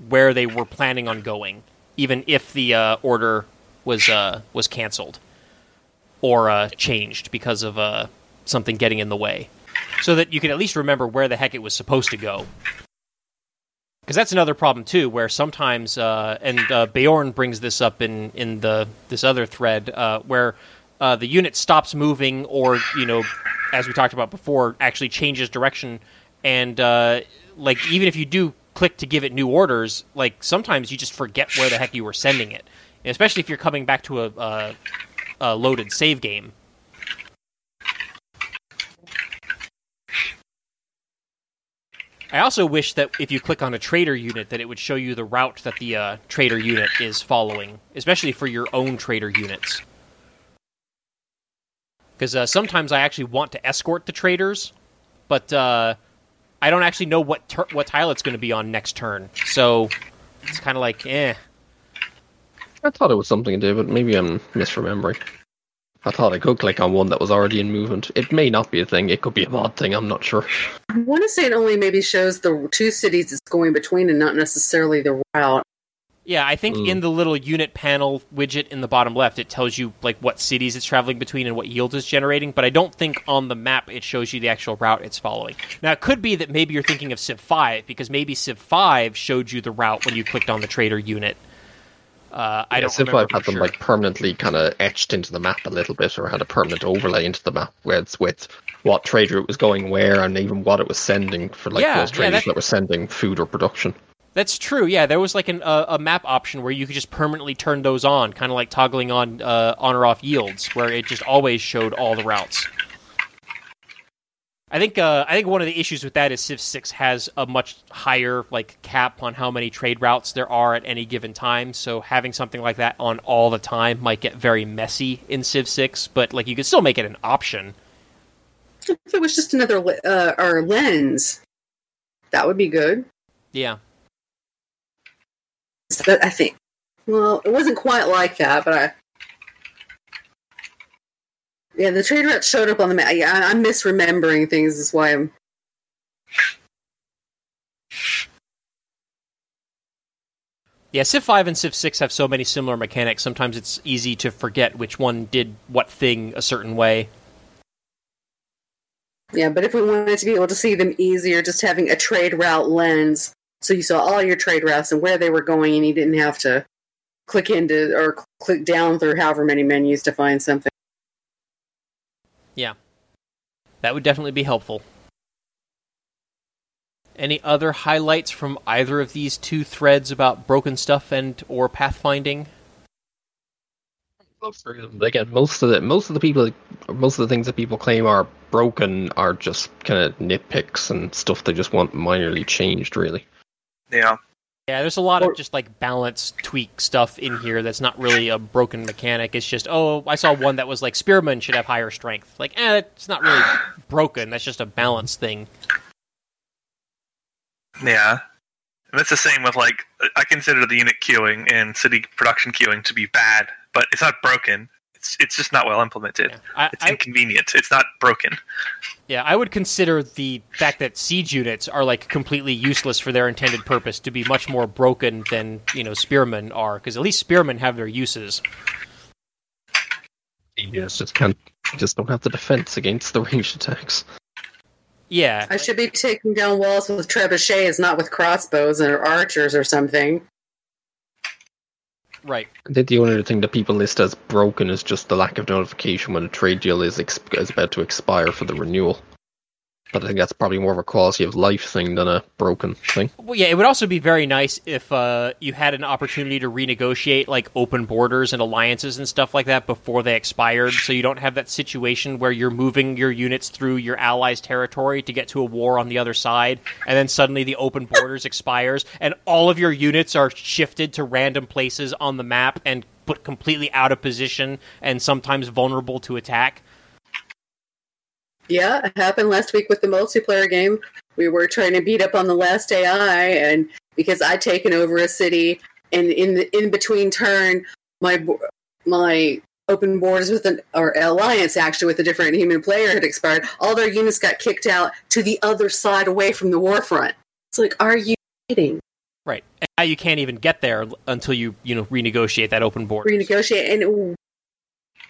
where they were planning on going, even if the uh, order was uh, was canceled or uh, changed because of uh, something getting in the way, so that you can at least remember where the heck it was supposed to go. Because that's another problem too, where sometimes, uh, and uh, Bjorn brings this up in in the this other thread, uh, where uh, the unit stops moving, or you know, as we talked about before, actually changes direction, and uh, like even if you do click to give it new orders, like sometimes you just forget where the heck you were sending it, especially if you're coming back to a, a, a loaded save game. I also wish that if you click on a trader unit, that it would show you the route that the uh, trader unit is following, especially for your own trader units. Because uh, sometimes I actually want to escort the traders, but uh, I don't actually know what tur- what tile it's going to be on next turn. So it's kind of like, eh. I thought it was something to do, but maybe I'm misremembering. I thought I could click on one that was already in movement. It may not be a thing. It could be a mod thing. I'm not sure. I want to say it only maybe shows the two cities it's going between and not necessarily the route. Yeah, I think Mm. in the little unit panel widget in the bottom left, it tells you like what cities it's traveling between and what yield it's generating. But I don't think on the map it shows you the actual route it's following. Now it could be that maybe you're thinking of Civ Five because maybe Civ Five showed you the route when you clicked on the trader unit. Uh, I Yeah, don't Civ 5 had them sure. like permanently kind of etched into the map a little bit, or had a permanent overlay into the map where it's with what trade route was going where, and even what it was sending for like Yeah, those yeah, traders that- that were sending food or production. That's true. Yeah, there was like an, uh, a map option where you could just permanently turn those on, kind of like toggling on uh, on or off yields, where it just always showed all the routes. I think uh, I think one of the issues with that is Civ Six has a much higher like cap on how many trade routes there are at any given time. So having something like that on all the time might get very messy in Civ Six. But like you could still make it an option. If it was just another uh, or lens, that would be good. Yeah, But I think, well, it wasn't quite like that, but I. Yeah, the trade route showed up on the map. Yeah, I- I'm misremembering things. Is why I'm. yeah. Civ Five and Civ Six have so many similar mechanics. Sometimes it's easy to forget which one did what thing a certain way. Yeah, but if we wanted to be able to see them easier, just having a trade route lens, so you saw all your trade routes and where they were going, and you didn't have to click into or click down through however many menus to find something. That would definitely be helpful. Any other highlights from either of these two threads about broken stuff and or pathfinding? Again, most of the most of the people, most of the things that people claim are broken are just kind of nitpicks and stuff they just want minorly changed. Really, Yeah. Yeah, there's a lot Or- of just like balance tweak stuff in here that's not really a broken mechanic. It's just, oh, I saw one that was like spearmen should have higher strength. Like, eh, it's not really broken. That's just a balance thing. Yeah. And that's the same with like I consider the unit queuing and city production queuing to be bad, but it's not broken. It's it's just not well implemented. Yeah. I, It's I, inconvenient. It's not broken. yeah, I would consider the fact that siege units are like completely useless for their intended purpose to be much more broken than you know spearmen are, because at least spearmen have their uses. you just just can't, just don't have the defense against the ranged attacks. Yeah, I should be taking down walls with trebuchets, not with crossbows or archers or something. Right. I think the only other thing that people list as broken is just the lack of notification when a trade deal is ex- is about to expire for the renewal. But I think that's probably more of a quality of life thing than a broken thing. Well, yeah, it would also be very nice if uh, you had an opportunity to renegotiate like open borders and alliances and stuff like that before they expired, so you don't have that situation where you're moving your units through your allies' territory to get to a war on the other side, and then suddenly the open borders expires, and all of your units are shifted to random places on the map and put completely out of position and sometimes vulnerable to attack. Yeah, it happened last week with the multiplayer game. We were trying to beat up on the last AI, and because I'd taken over a city, and in the in between turn, my my open borders with an or alliance actually with a different human player had expired. All their units got kicked out to the other side, away from the war front. It's like, are you kidding? Right. And now you can't even get there until you, you know, renegotiate that open border. renegotiate and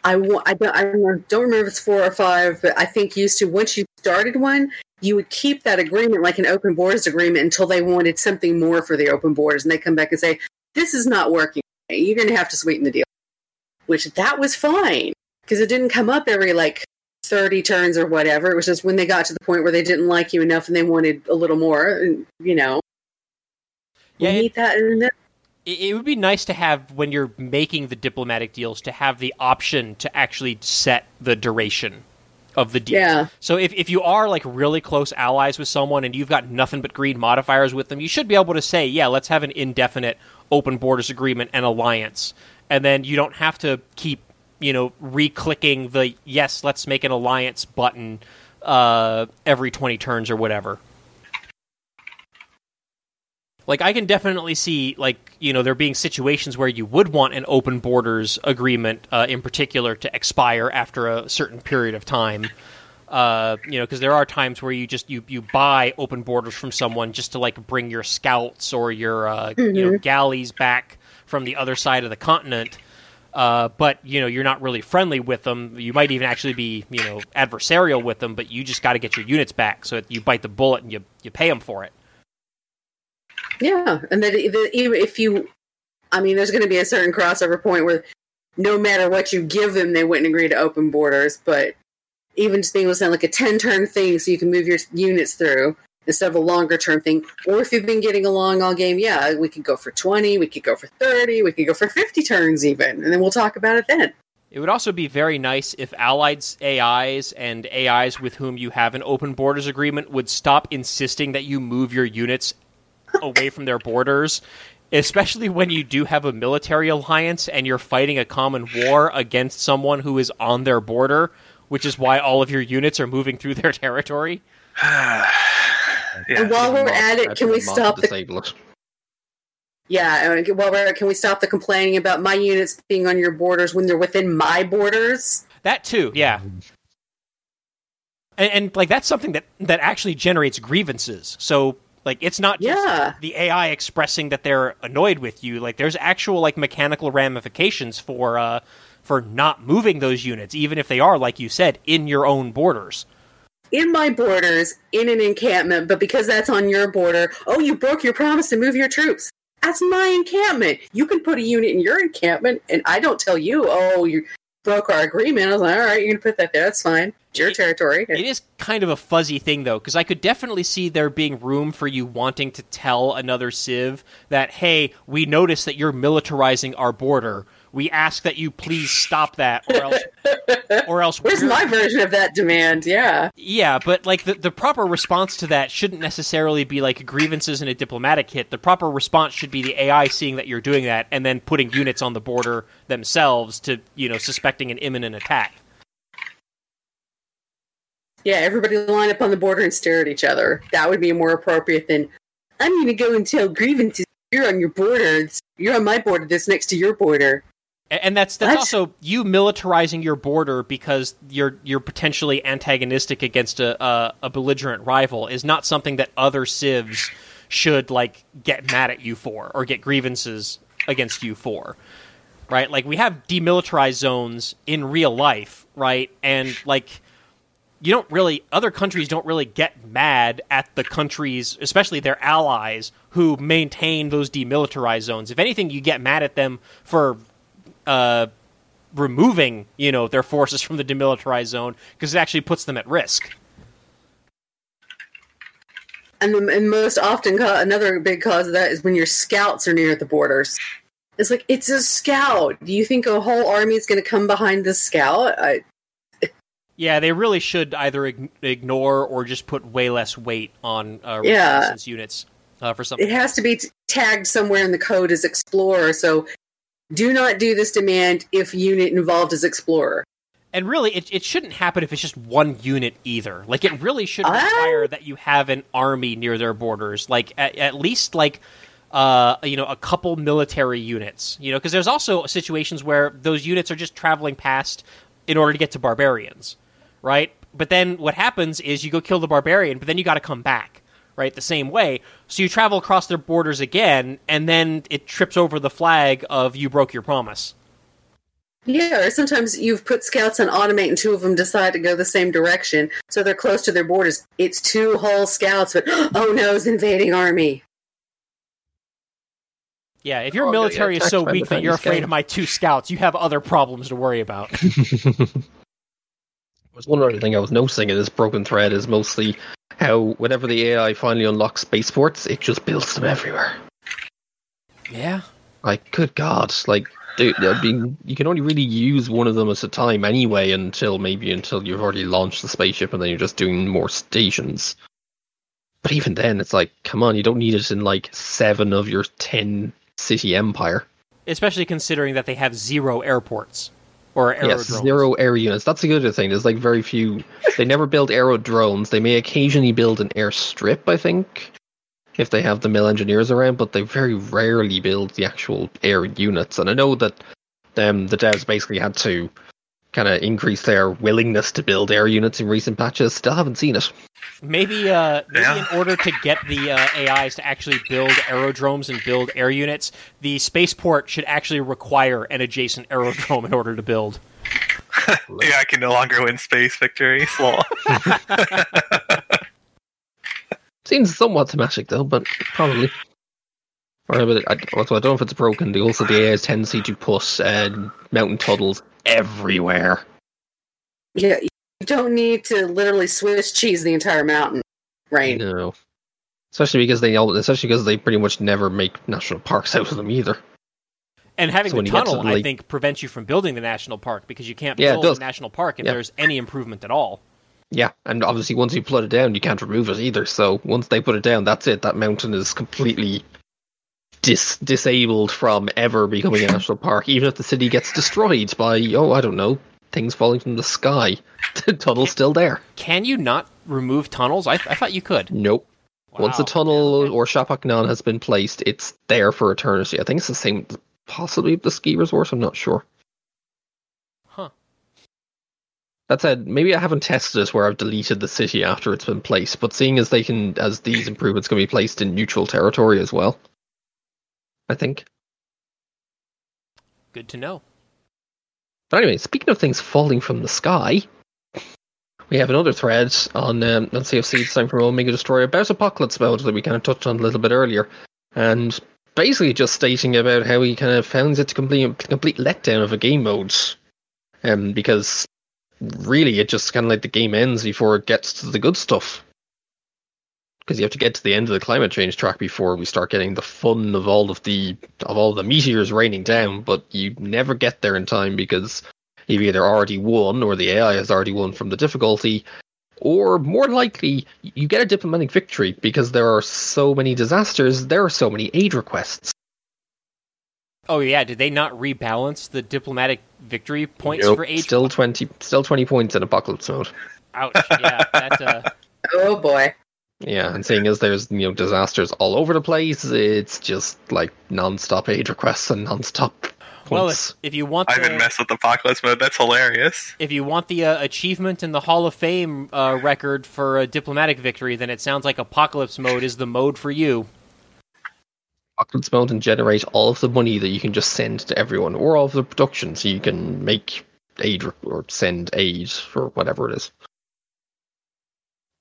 I, I don't I don't remember if it's four or five, but I think used to once you started one, you would keep that agreement like an open borders agreement until they wanted something more for the open borders, and they come back and say, "This is not working. You're going to have to sweeten the deal." Which that was fine because it didn't come up every like thirty turns or whatever. It was just when they got to the point where they didn't like you enough and they wanted a little more, and you know, Yeah, we need that. And that it, it would be nice to have when you're making the diplomatic deals to have the option to actually set the duration of the deal. Yeah. So if, if you are like really close allies with someone and you've got nothing but green modifiers with them, you should be able to say, yeah, let's have an indefinite open borders agreement and alliance. And then you don't have to keep, you know, re-clicking the yes, let's make an alliance button uh, every 20 turns or whatever. Like I can definitely see like you know there being situations where you would want an open borders agreement uh, in particular to expire after a certain period of time. Uh, you know, because there are times where you just you you buy open borders from someone just to like bring your scouts or your uh, you know galleys back from the other side of the continent. Uh, but you know you're not really friendly with them. You might even actually be you know adversarial with them, but you just got to get your units back. So you bite the bullet and you you pay them for it. Yeah, and that even if you, I mean, there's going to be a certain crossover point where no matter what you give them, they wouldn't agree to open borders. But even just being able to send like a ten turn thing, so you can move your units through, instead of a longer term thing. Or if you've been getting along all game, yeah, we could go for 20, we could go for 30, we could go for 50 turns even, and then we'll talk about it then. It would also be very nice if allied AIs and AIs with whom you have an open borders agreement would stop insisting that you move your units away from their borders, especially when you do have a military alliance and you're fighting a common war against someone who is on their border, which is why all of your units are moving through their territory. yeah. And while we're Mod- at it, can we mod to stop the disable yeah? and While we're at it, can we stop the complaining about my units being on your borders when they're within my borders? That too, yeah. And, and like that's something that that actually generates grievances. So like it's not just Yeah. the AI expressing that they're annoyed with you. Like there's actual like mechanical ramifications for uh for not moving those units, even if they are, like you said, in your own borders. in my borders in an encampment, but because that's on your border, oh, you broke your promise to move your troops. That's my encampment. You can put a unit in your encampment, and I don't tell you, oh, you broke our agreement. I was like, all right, you can put that there. That's fine. It's your territory. It is kind of a fuzzy thing, though, because I could definitely see there being room for you wanting to tell another Civ that, hey, we notice that you're militarizing our border. We ask that you please stop that, or else, or else. Where's my version of that demand? Yeah. Yeah, but like the, the proper response to that shouldn't necessarily be like grievances and a diplomatic hit. The proper response should be the AI seeing that you're doing that and then putting units on the border themselves to, you know, suspecting an imminent attack. Yeah, everybody line up on the border and stare at each other. That would be more appropriate than, I'm going to go and tell grievances. You're on your border. You're on my border that's next to your border. And that's that's What? also you militarizing your border because you're you're potentially antagonistic against a, a a belligerent rival is not something that other civs should like get mad at you for or get grievances against you for. Right? Like we have demilitarized zones in real life, right? And like you don't really other countries don't really get mad at the countries especially their allies who maintain those demilitarized zones if anything you get mad at them for uh, removing you know their forces from the demilitarized zone because it actually puts them at risk And, the, and most often, ca- another big cause of that is when your scouts are near the borders. It's like, it's a scout. Do you think a whole army is going to come behind the scout? I, yeah they really should either ig- ignore or just put way less weight on uh, Yeah. reconnaissance units uh, for something it has to be t- tagged somewhere in the code as explorer. So do not do this demand if unit involved is explorer. And really, it, it shouldn't happen if it's just one unit either. Like, it really should require that you have an army near their borders. Like, at, at least, like, uh, you know, a couple military units. You know, because there's also situations where those units are just traveling past in order to get to barbarians, right? But then what happens is you go kill the barbarian, but then you got to come back, right? The same way. So you travel across their borders again, and then it trips over the flag of you broke your promise. Yeah, or sometimes you've put scouts on automate and two of them decide to go the same direction. So they're close to their borders. It's two whole scouts, but oh no, it's invading army. Yeah, if your Oh, military yeah, is so weak that you're Chinese afraid gang. of my two scouts, you have other problems to worry about. There's one other thing I was noticing in this broken thread is mostly how whenever the AI finally unlocks spaceports, it just builds them everywhere. yeah. Like, good God! Like, dude, I mean, you can only really use one of them at a time anyway, until maybe until you've already launched the spaceship, and then you're just doing more stations. But even then, it's like, come on, you don't need it in like seven of your ten city empire. Especially considering that they have zero airports or aerodromes. Yes, zero air units. That's the other thing. There's like very few. They never build aerodromes. They may occasionally build an airstrip, I think, if they have the mill engineers around, but they very rarely build the actual air units. And I know that um, the devs basically had to kind of increase their willingness to build air units in recent patches. Still haven't seen it. Maybe, uh, maybe Yeah. in order to get the uh, AIs to actually build aerodromes and build air units, the spaceport should actually require an adjacent aerodrome in order to build. Yeah, I can no longer win space victories. Lol. Seems somewhat thematic though, but probably. Or but I, also, I don't know if it's broken. They also the AI's tendency to put uh, mountain tunnels everywhere. Yeah, you don't need to literally Swiss cheese the entire mountain, right? No. Especially because they all, especially because they pretty much never make national parks out of them either. And having So the you get to tunnel, the I think, prevents you from building the national park because you can't Yeah, build does. a national park if Yeah. there's any improvement at all. Yeah, and obviously once you put it down, you can't remove it either. So once they put it down, that's it. That mountain is completely dis- disabled from ever becoming a national park. Even if the city gets destroyed by, oh, I don't know, things falling from the sky, the tunnel's still there. Can you not remove tunnels? I, I thought you could. Nope. Once the Wow. tunnel or Qhapaq Ñan has been placed, it's there for eternity. I think it's the same, possibly with the ski resort. I'm not sure. Huh. That said, maybe I haven't tested it where I've deleted the city after it's been placed, but seeing as they can, as these improvements can be placed in neutral territory as well, I think. Good to know. But anyway, speaking of things falling from the sky, we have another thread on um, on CFC this time from Omega Destroyer about Apocalypse Mode that we kind of touched on a little bit earlier, and basically just stating about how he kind of found it to complete complete letdown of a game mode, um, because really it just kind of like the game ends before it gets to the good stuff. Because you have to get to the end of the climate change track before we start getting the fun of all of the of all the meteors raining down, but you never get there in time because you've either already won or the AI has already won from the difficulty, or more likely you get a diplomatic victory because there are so many disasters, there are so many aid requests. Oh yeah, did they not rebalance the diplomatic victory points Nope, for aid? still twenty still twenty points in apocalypse mode. Ouch! Yeah, that. Uh, Oh boy. Yeah, and seeing as there's you know disasters all over the place, it's just like non-stop aid requests and non-stop well, if, if you want I haven't the messed with apocalypse mode. That's hilarious. if you want the uh, achievement in the Hall of Fame uh, record for a diplomatic victory, then it sounds like Apocalypse Mode is the mode for you. Apocalypse mode and generate all of the money that you can just send to everyone, or all of the production, so you can make aid re- or send aid for whatever it is.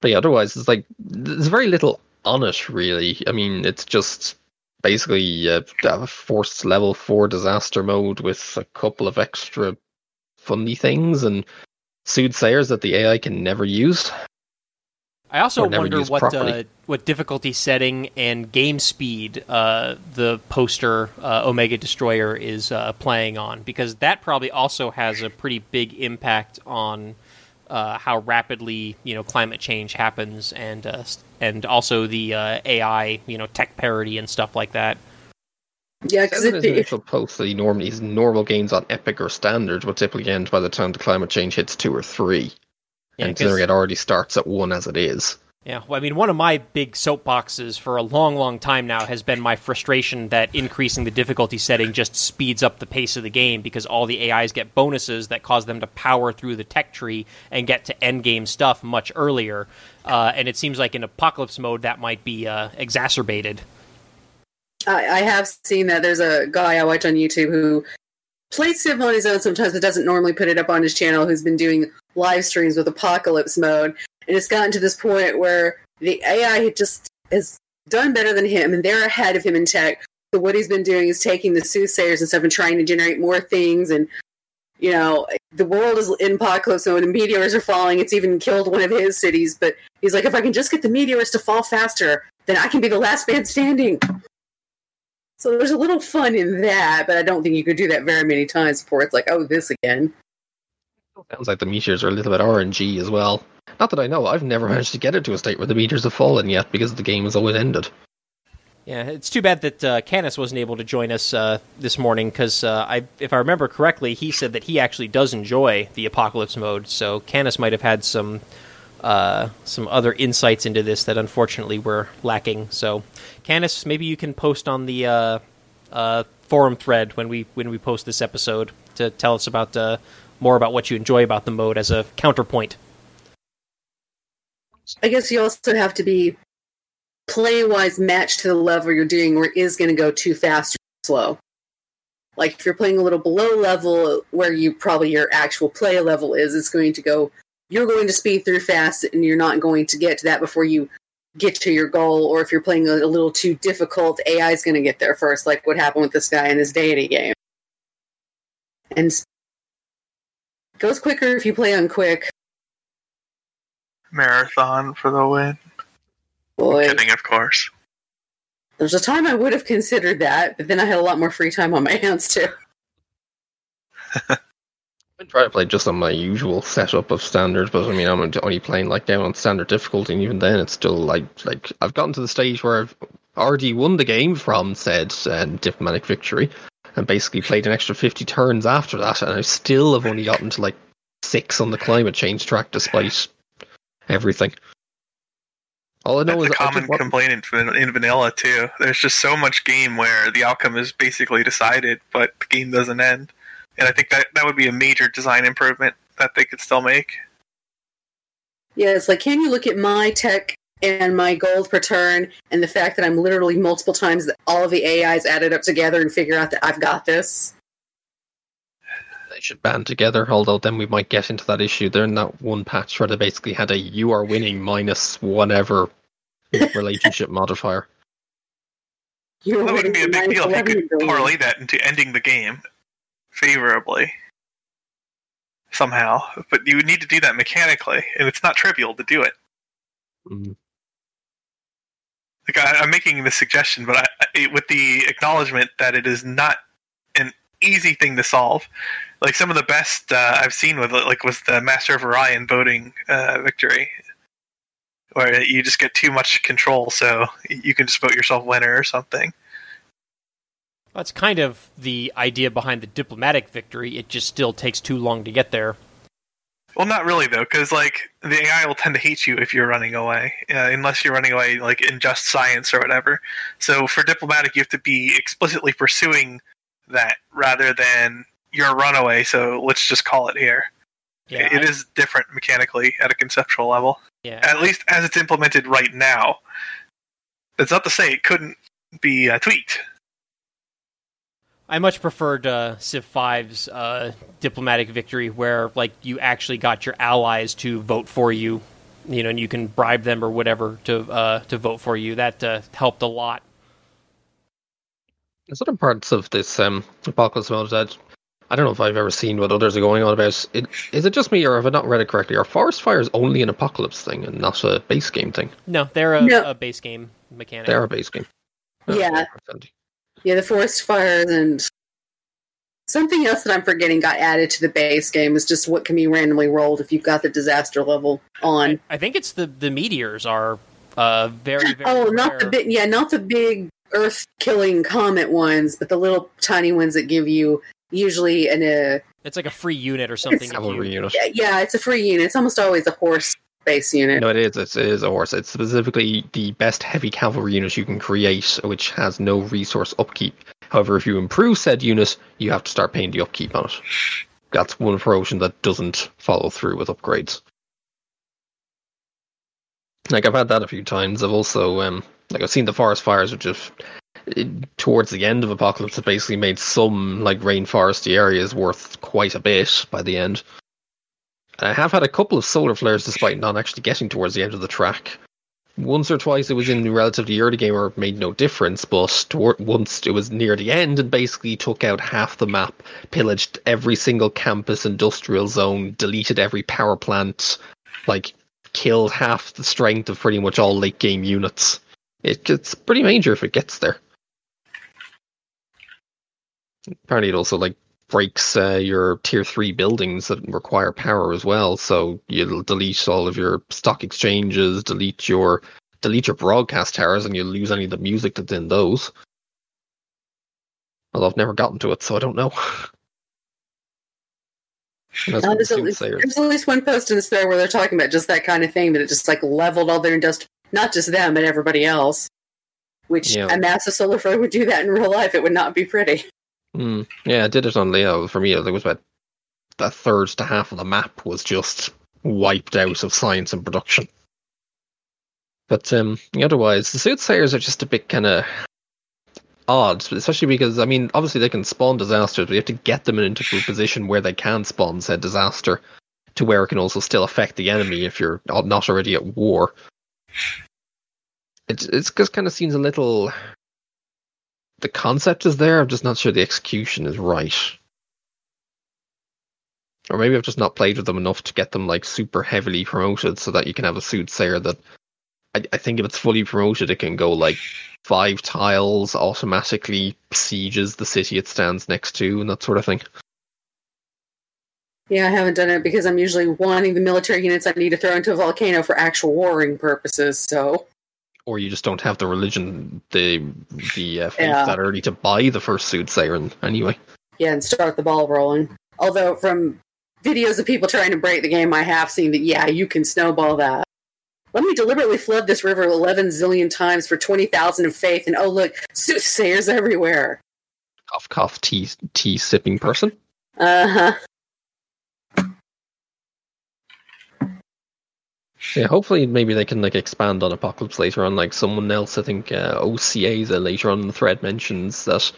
But yeah, otherwise it's like there's very little on it really. I mean, it's just basically uh, a forced level four disaster mode with a couple of extra funny things and soothsayers that the AI can never use. I also wonder what uh, what difficulty setting and game speed uh, the poster uh, Omega Destroyer is uh, playing on, because that probably also has a pretty big impact on uh, how rapidly you know climate change happens, and uh, and also the uh, AI you know tech parity and stuff like that. Yeah, because Says in if, his if initial post that he normally his normal games on epic or standard will typically end by the time the climate change hits two or three. Yeah, and 'cause- considering it already starts at one as it is. Yeah, well, I mean, one of my big soapboxes for a long, long time now has been my frustration that increasing the difficulty setting just speeds up the pace of the game because all the AIs get bonuses that cause them to power through the tech tree and get to end game stuff much earlier. Uh, and it seems like in apocalypse mode that might be uh, exacerbated. I, I have seen that there's a guy I watch on YouTube who plays Civ on his own sometimes, but doesn't normally put it up on his channel. Who's been doing live streams with Apocalypse mode, and it's gotten to this point where the AI just has done better than him, and they're ahead of him in tech. So what he's been doing is taking the soothsayers and stuff and trying to generate more things and. You know, the world is in apocalypse mode and meteors are falling. It's even killed one of his cities. But he's like, if I can just get the meteors to fall faster, then I can be the last man standing. So there's a little fun in that, but I don't think you could do that very many times before it's like, oh, this again. Sounds like the meteors are a little bit RNG as well. Not that I know, I've never managed to get it to a state where the meters have fallen yet because the game has always ended. Yeah, it's too bad that uh, Canis wasn't able to join us uh, this morning because, uh, I, if I remember correctly, he said that he actually does enjoy the apocalypse mode. So Canis might have had some uh, some other insights into this that unfortunately were lacking. So, Canis, maybe you can post on the uh, uh, forum thread when we when we post this episode to tell us about uh, more about what you enjoy about the mode as a counterpoint. I guess you also have to be play wise matched to the level you're doing where it is going to go too fast or slow. Like if you're playing a little below level where you probably your actual play level is, it's going to go, you're going to speed through fast and you're not going to get to that before you get to your goal. Or if you're playing a, a little too difficult, AI is going to get there first, like what happened with this guy in his deity game. And goes quicker if you play on quick. Marathon for the win. Boy, Kidding, of course. there's a time I would have considered that, but then I had a lot more free time on my hands too. I try to play just on my usual setup of standard, but I mean, I'm only playing like down on standard difficulty, and even then, it's still like like I've gotten to the stage where I've already won the game from said uh, diplomatic victory, and basically played an extra fifty turns after that, and I still have only gotten to like six on the climate change track, despite everything. All I know That's is a I common just want- complaint in, in vanilla too. There's just so much game where the outcome is basically decided, but the game doesn't end. And I think that that would be a major design improvement that they could still make. Yeah, it's like, can you look at my tech and my gold per turn and the fact that I'm literally multiple times that all of the AIs added up together and figure out that I've got this? They should band together. Although then we might get into that issue. They're in that one patch where they basically had a "you are winning" minus whatever relationship modifier. You're That wouldn't be a big deal if you could billion. parlay that into ending the game favorably somehow. But you would need to do that mechanically, and it's not trivial to do it. Mm. Like I, I'm making this suggestion, but I, I, with the acknowledgement that it is not an easy thing to solve. Like some of the best uh, I've seen with like was the Master of Orion voting uh, victory, where you just get too much control, so you can just vote yourself winner or something. That's kind of the idea behind the diplomatic victory. It just still takes too long to get there. Well, not really though, because like the AI will tend to hate you if you're running away, uh, unless you're running away like in just science or whatever. So for diplomatic, you have to be explicitly pursuing that rather than you're a runaway. So let's just call it here. Yeah, it I- is different mechanically at a conceptual level, yeah. at least as it's implemented right now. That's not to say it couldn't be uh, tweaked. I much preferred uh, Civ 5's uh, diplomatic victory, where like you actually got your allies to vote for you, you know, and you can bribe them or whatever to uh, to vote for you. That uh, helped a lot. There's other parts of this um, apocalypse mode that I don't know if I've ever seen what others are going on about. It, is it just me, or have I not read it correctly? Are forest fires only an apocalypse thing and not a base game thing? No, they're a, No. a base game mechanic. They're a base game. Yeah. that's handy. Yeah, the forest fires and something else that I'm forgetting got added to the base game is just what can be randomly rolled if you've got the disaster level on. I think it's the the meteors are uh, very very. Oh, not the big, yeah, not the big Earth killing comet ones, but the little tiny ones that give you usually an uh, It's like a free unit or something. if Cavalry you, unit. yeah, yeah, it's a free unit. It's almost always a horse base unit. No, it is. It's, it is a horse. It's specifically the best heavy cavalry unit you can create, which has no resource upkeep. However, if you improve said unit, you have to start paying the upkeep on it. That's one promotion that doesn't follow through with upgrades. Like I've had that a few times. I've also um like I've seen the forest fires, which have eh, towards the end of Apocalypse have basically made some like rainforesty areas worth quite a bit by the end. And I have had a couple of solar flares despite not actually getting towards the end of the track. Once or twice it was in relatively early game where it made no difference, but toward, once it was near the end and basically took out half the map, pillaged every single campus industrial zone, deleted every power plant, like killed half the strength of pretty much all late game units. It gets pretty major if it gets there. Apparently, it also like breaks uh, your tier three buildings that require power as well. So you'll delete all of your stock exchanges, delete your delete your broadcast towers, and you'll lose any of the music that's in those. Although I've never gotten to it, so I don't know. Uh, there's, at least, there's at least one post in the thread where they're talking about just that kind of thing that it just like leveled all their industrial, not just them, but everybody else. Which Yeah. a massive solar flare would do that in real life. It would not be pretty. Mm, yeah, I did it on Leo. For me, it was about a third to half of the map was just wiped out of science and production. But um, otherwise, the soothsayers are just a bit kind of odd, especially because I mean, obviously they can spawn disasters, but you have to get them into a position where they can spawn said disaster, to where it can also still affect the enemy if you're not already at war. It's it's just kind of seems a little the concept is there. I'm just not sure the execution is right. Or maybe I've just not played with them enough to get them like super heavily promoted so that you can have a soothsayer that I, I think if it's fully promoted, it can go like five tiles automatically sieges the city it stands next to and that sort of thing. Yeah, I haven't done it because I'm usually wanting the military units I need to throw into a volcano for actual warring purposes. So, Or you just don't have the religion, the the uh, faith Yeah. that early to buy the first soothsayer. And anyway, yeah, and start the ball rolling. Although, from videos of people trying to break the game, I have seen that, yeah, you can snowball that. Let me deliberately flood this river 11 zillion times for 20,000 of faith, and oh, look, soothsayers everywhere. cough cough tea tea sipping person. Uh huh. Yeah, hopefully maybe they can like expand on Apocalypse later on. Like someone else, I think uh, OCA's later on in the thread mentions that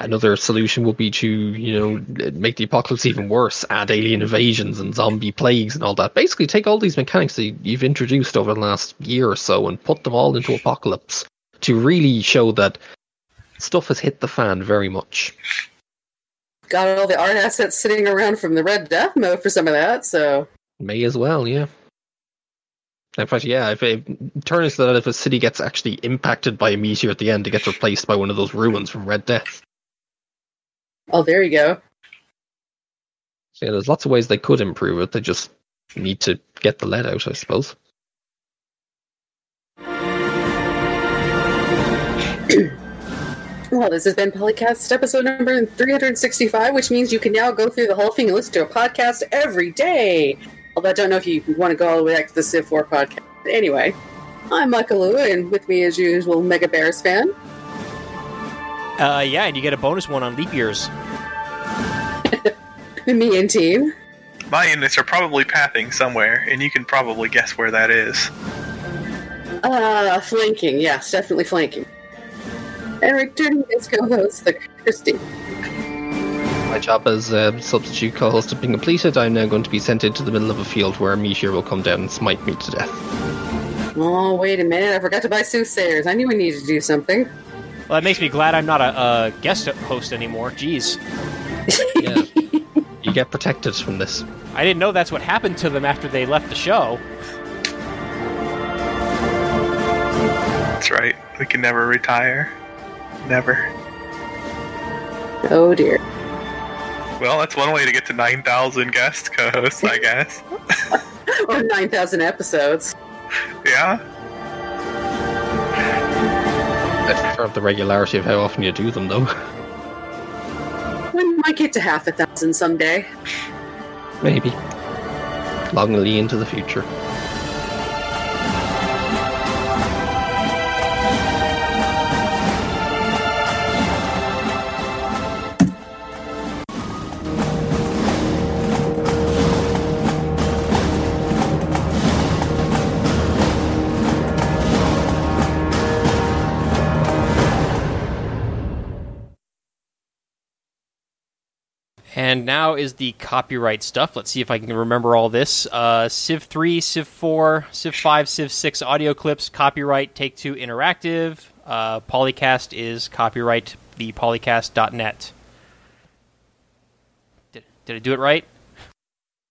another solution would be to you know make the apocalypse even worse, add alien invasions and zombie plagues and all that. Basically, take all these mechanics that you've introduced over the last year or so and put them all into Apocalypse to really show that stuff has hit the fan very much. Got all the art assets sitting around from the Red Death mode for some of that, so. May as well, yeah. In fact, yeah, if it turns out if a city gets actually impacted by a meteor at the end, it gets replaced by one of those ruins from Red Death. Oh, there you go. So yeah, there's lots of ways they could improve it. They just need to get the lead out, I suppose. Well, this has been Polycast episode number 365, which means you can now go through the whole thing and listen to a podcast every day. Although I don't know if you want to go all the way back to the Civ 4 podcast. But anyway, I'm Michael Lou, and with me, as usual, Mega Bears fan. Uh, yeah, and you get a bonus one on leap years. Me and team. My units are probably pathing somewhere, and you can probably guess where that is. Uh, flanking. Yes, definitely flanking. And returning as co-host, the Christy. My job as a substitute co-host has been completed. I'm now going to be sent into the middle of a field where a meteor will come down and smite me to death. Oh, wait a minute. I forgot to buy soothsayers. I knew I needed to do something. Well, that makes me glad I'm not a, a guest host anymore. Jeez. Yeah. you get protected from this. I didn't know that's what happened to them after they left the show. That's right. We can never retire. Never. Oh, dear. Well, that's one way to get to 9,000 guest co-hosts, I guess. Or 9,000 episodes. Yeah. I prefer the regularity of how often you do them, though. We might get to half a thousand someday. Maybe. Longly into the future. And now is the copyright stuff. Let's see if I can remember all this. Uh, Civ 3, Civ 4, Civ 5, Civ 6 audio clips, copyright Take Two Interactive. Uh, Polycast is copyright thepolycast.net. Did, did I do it right?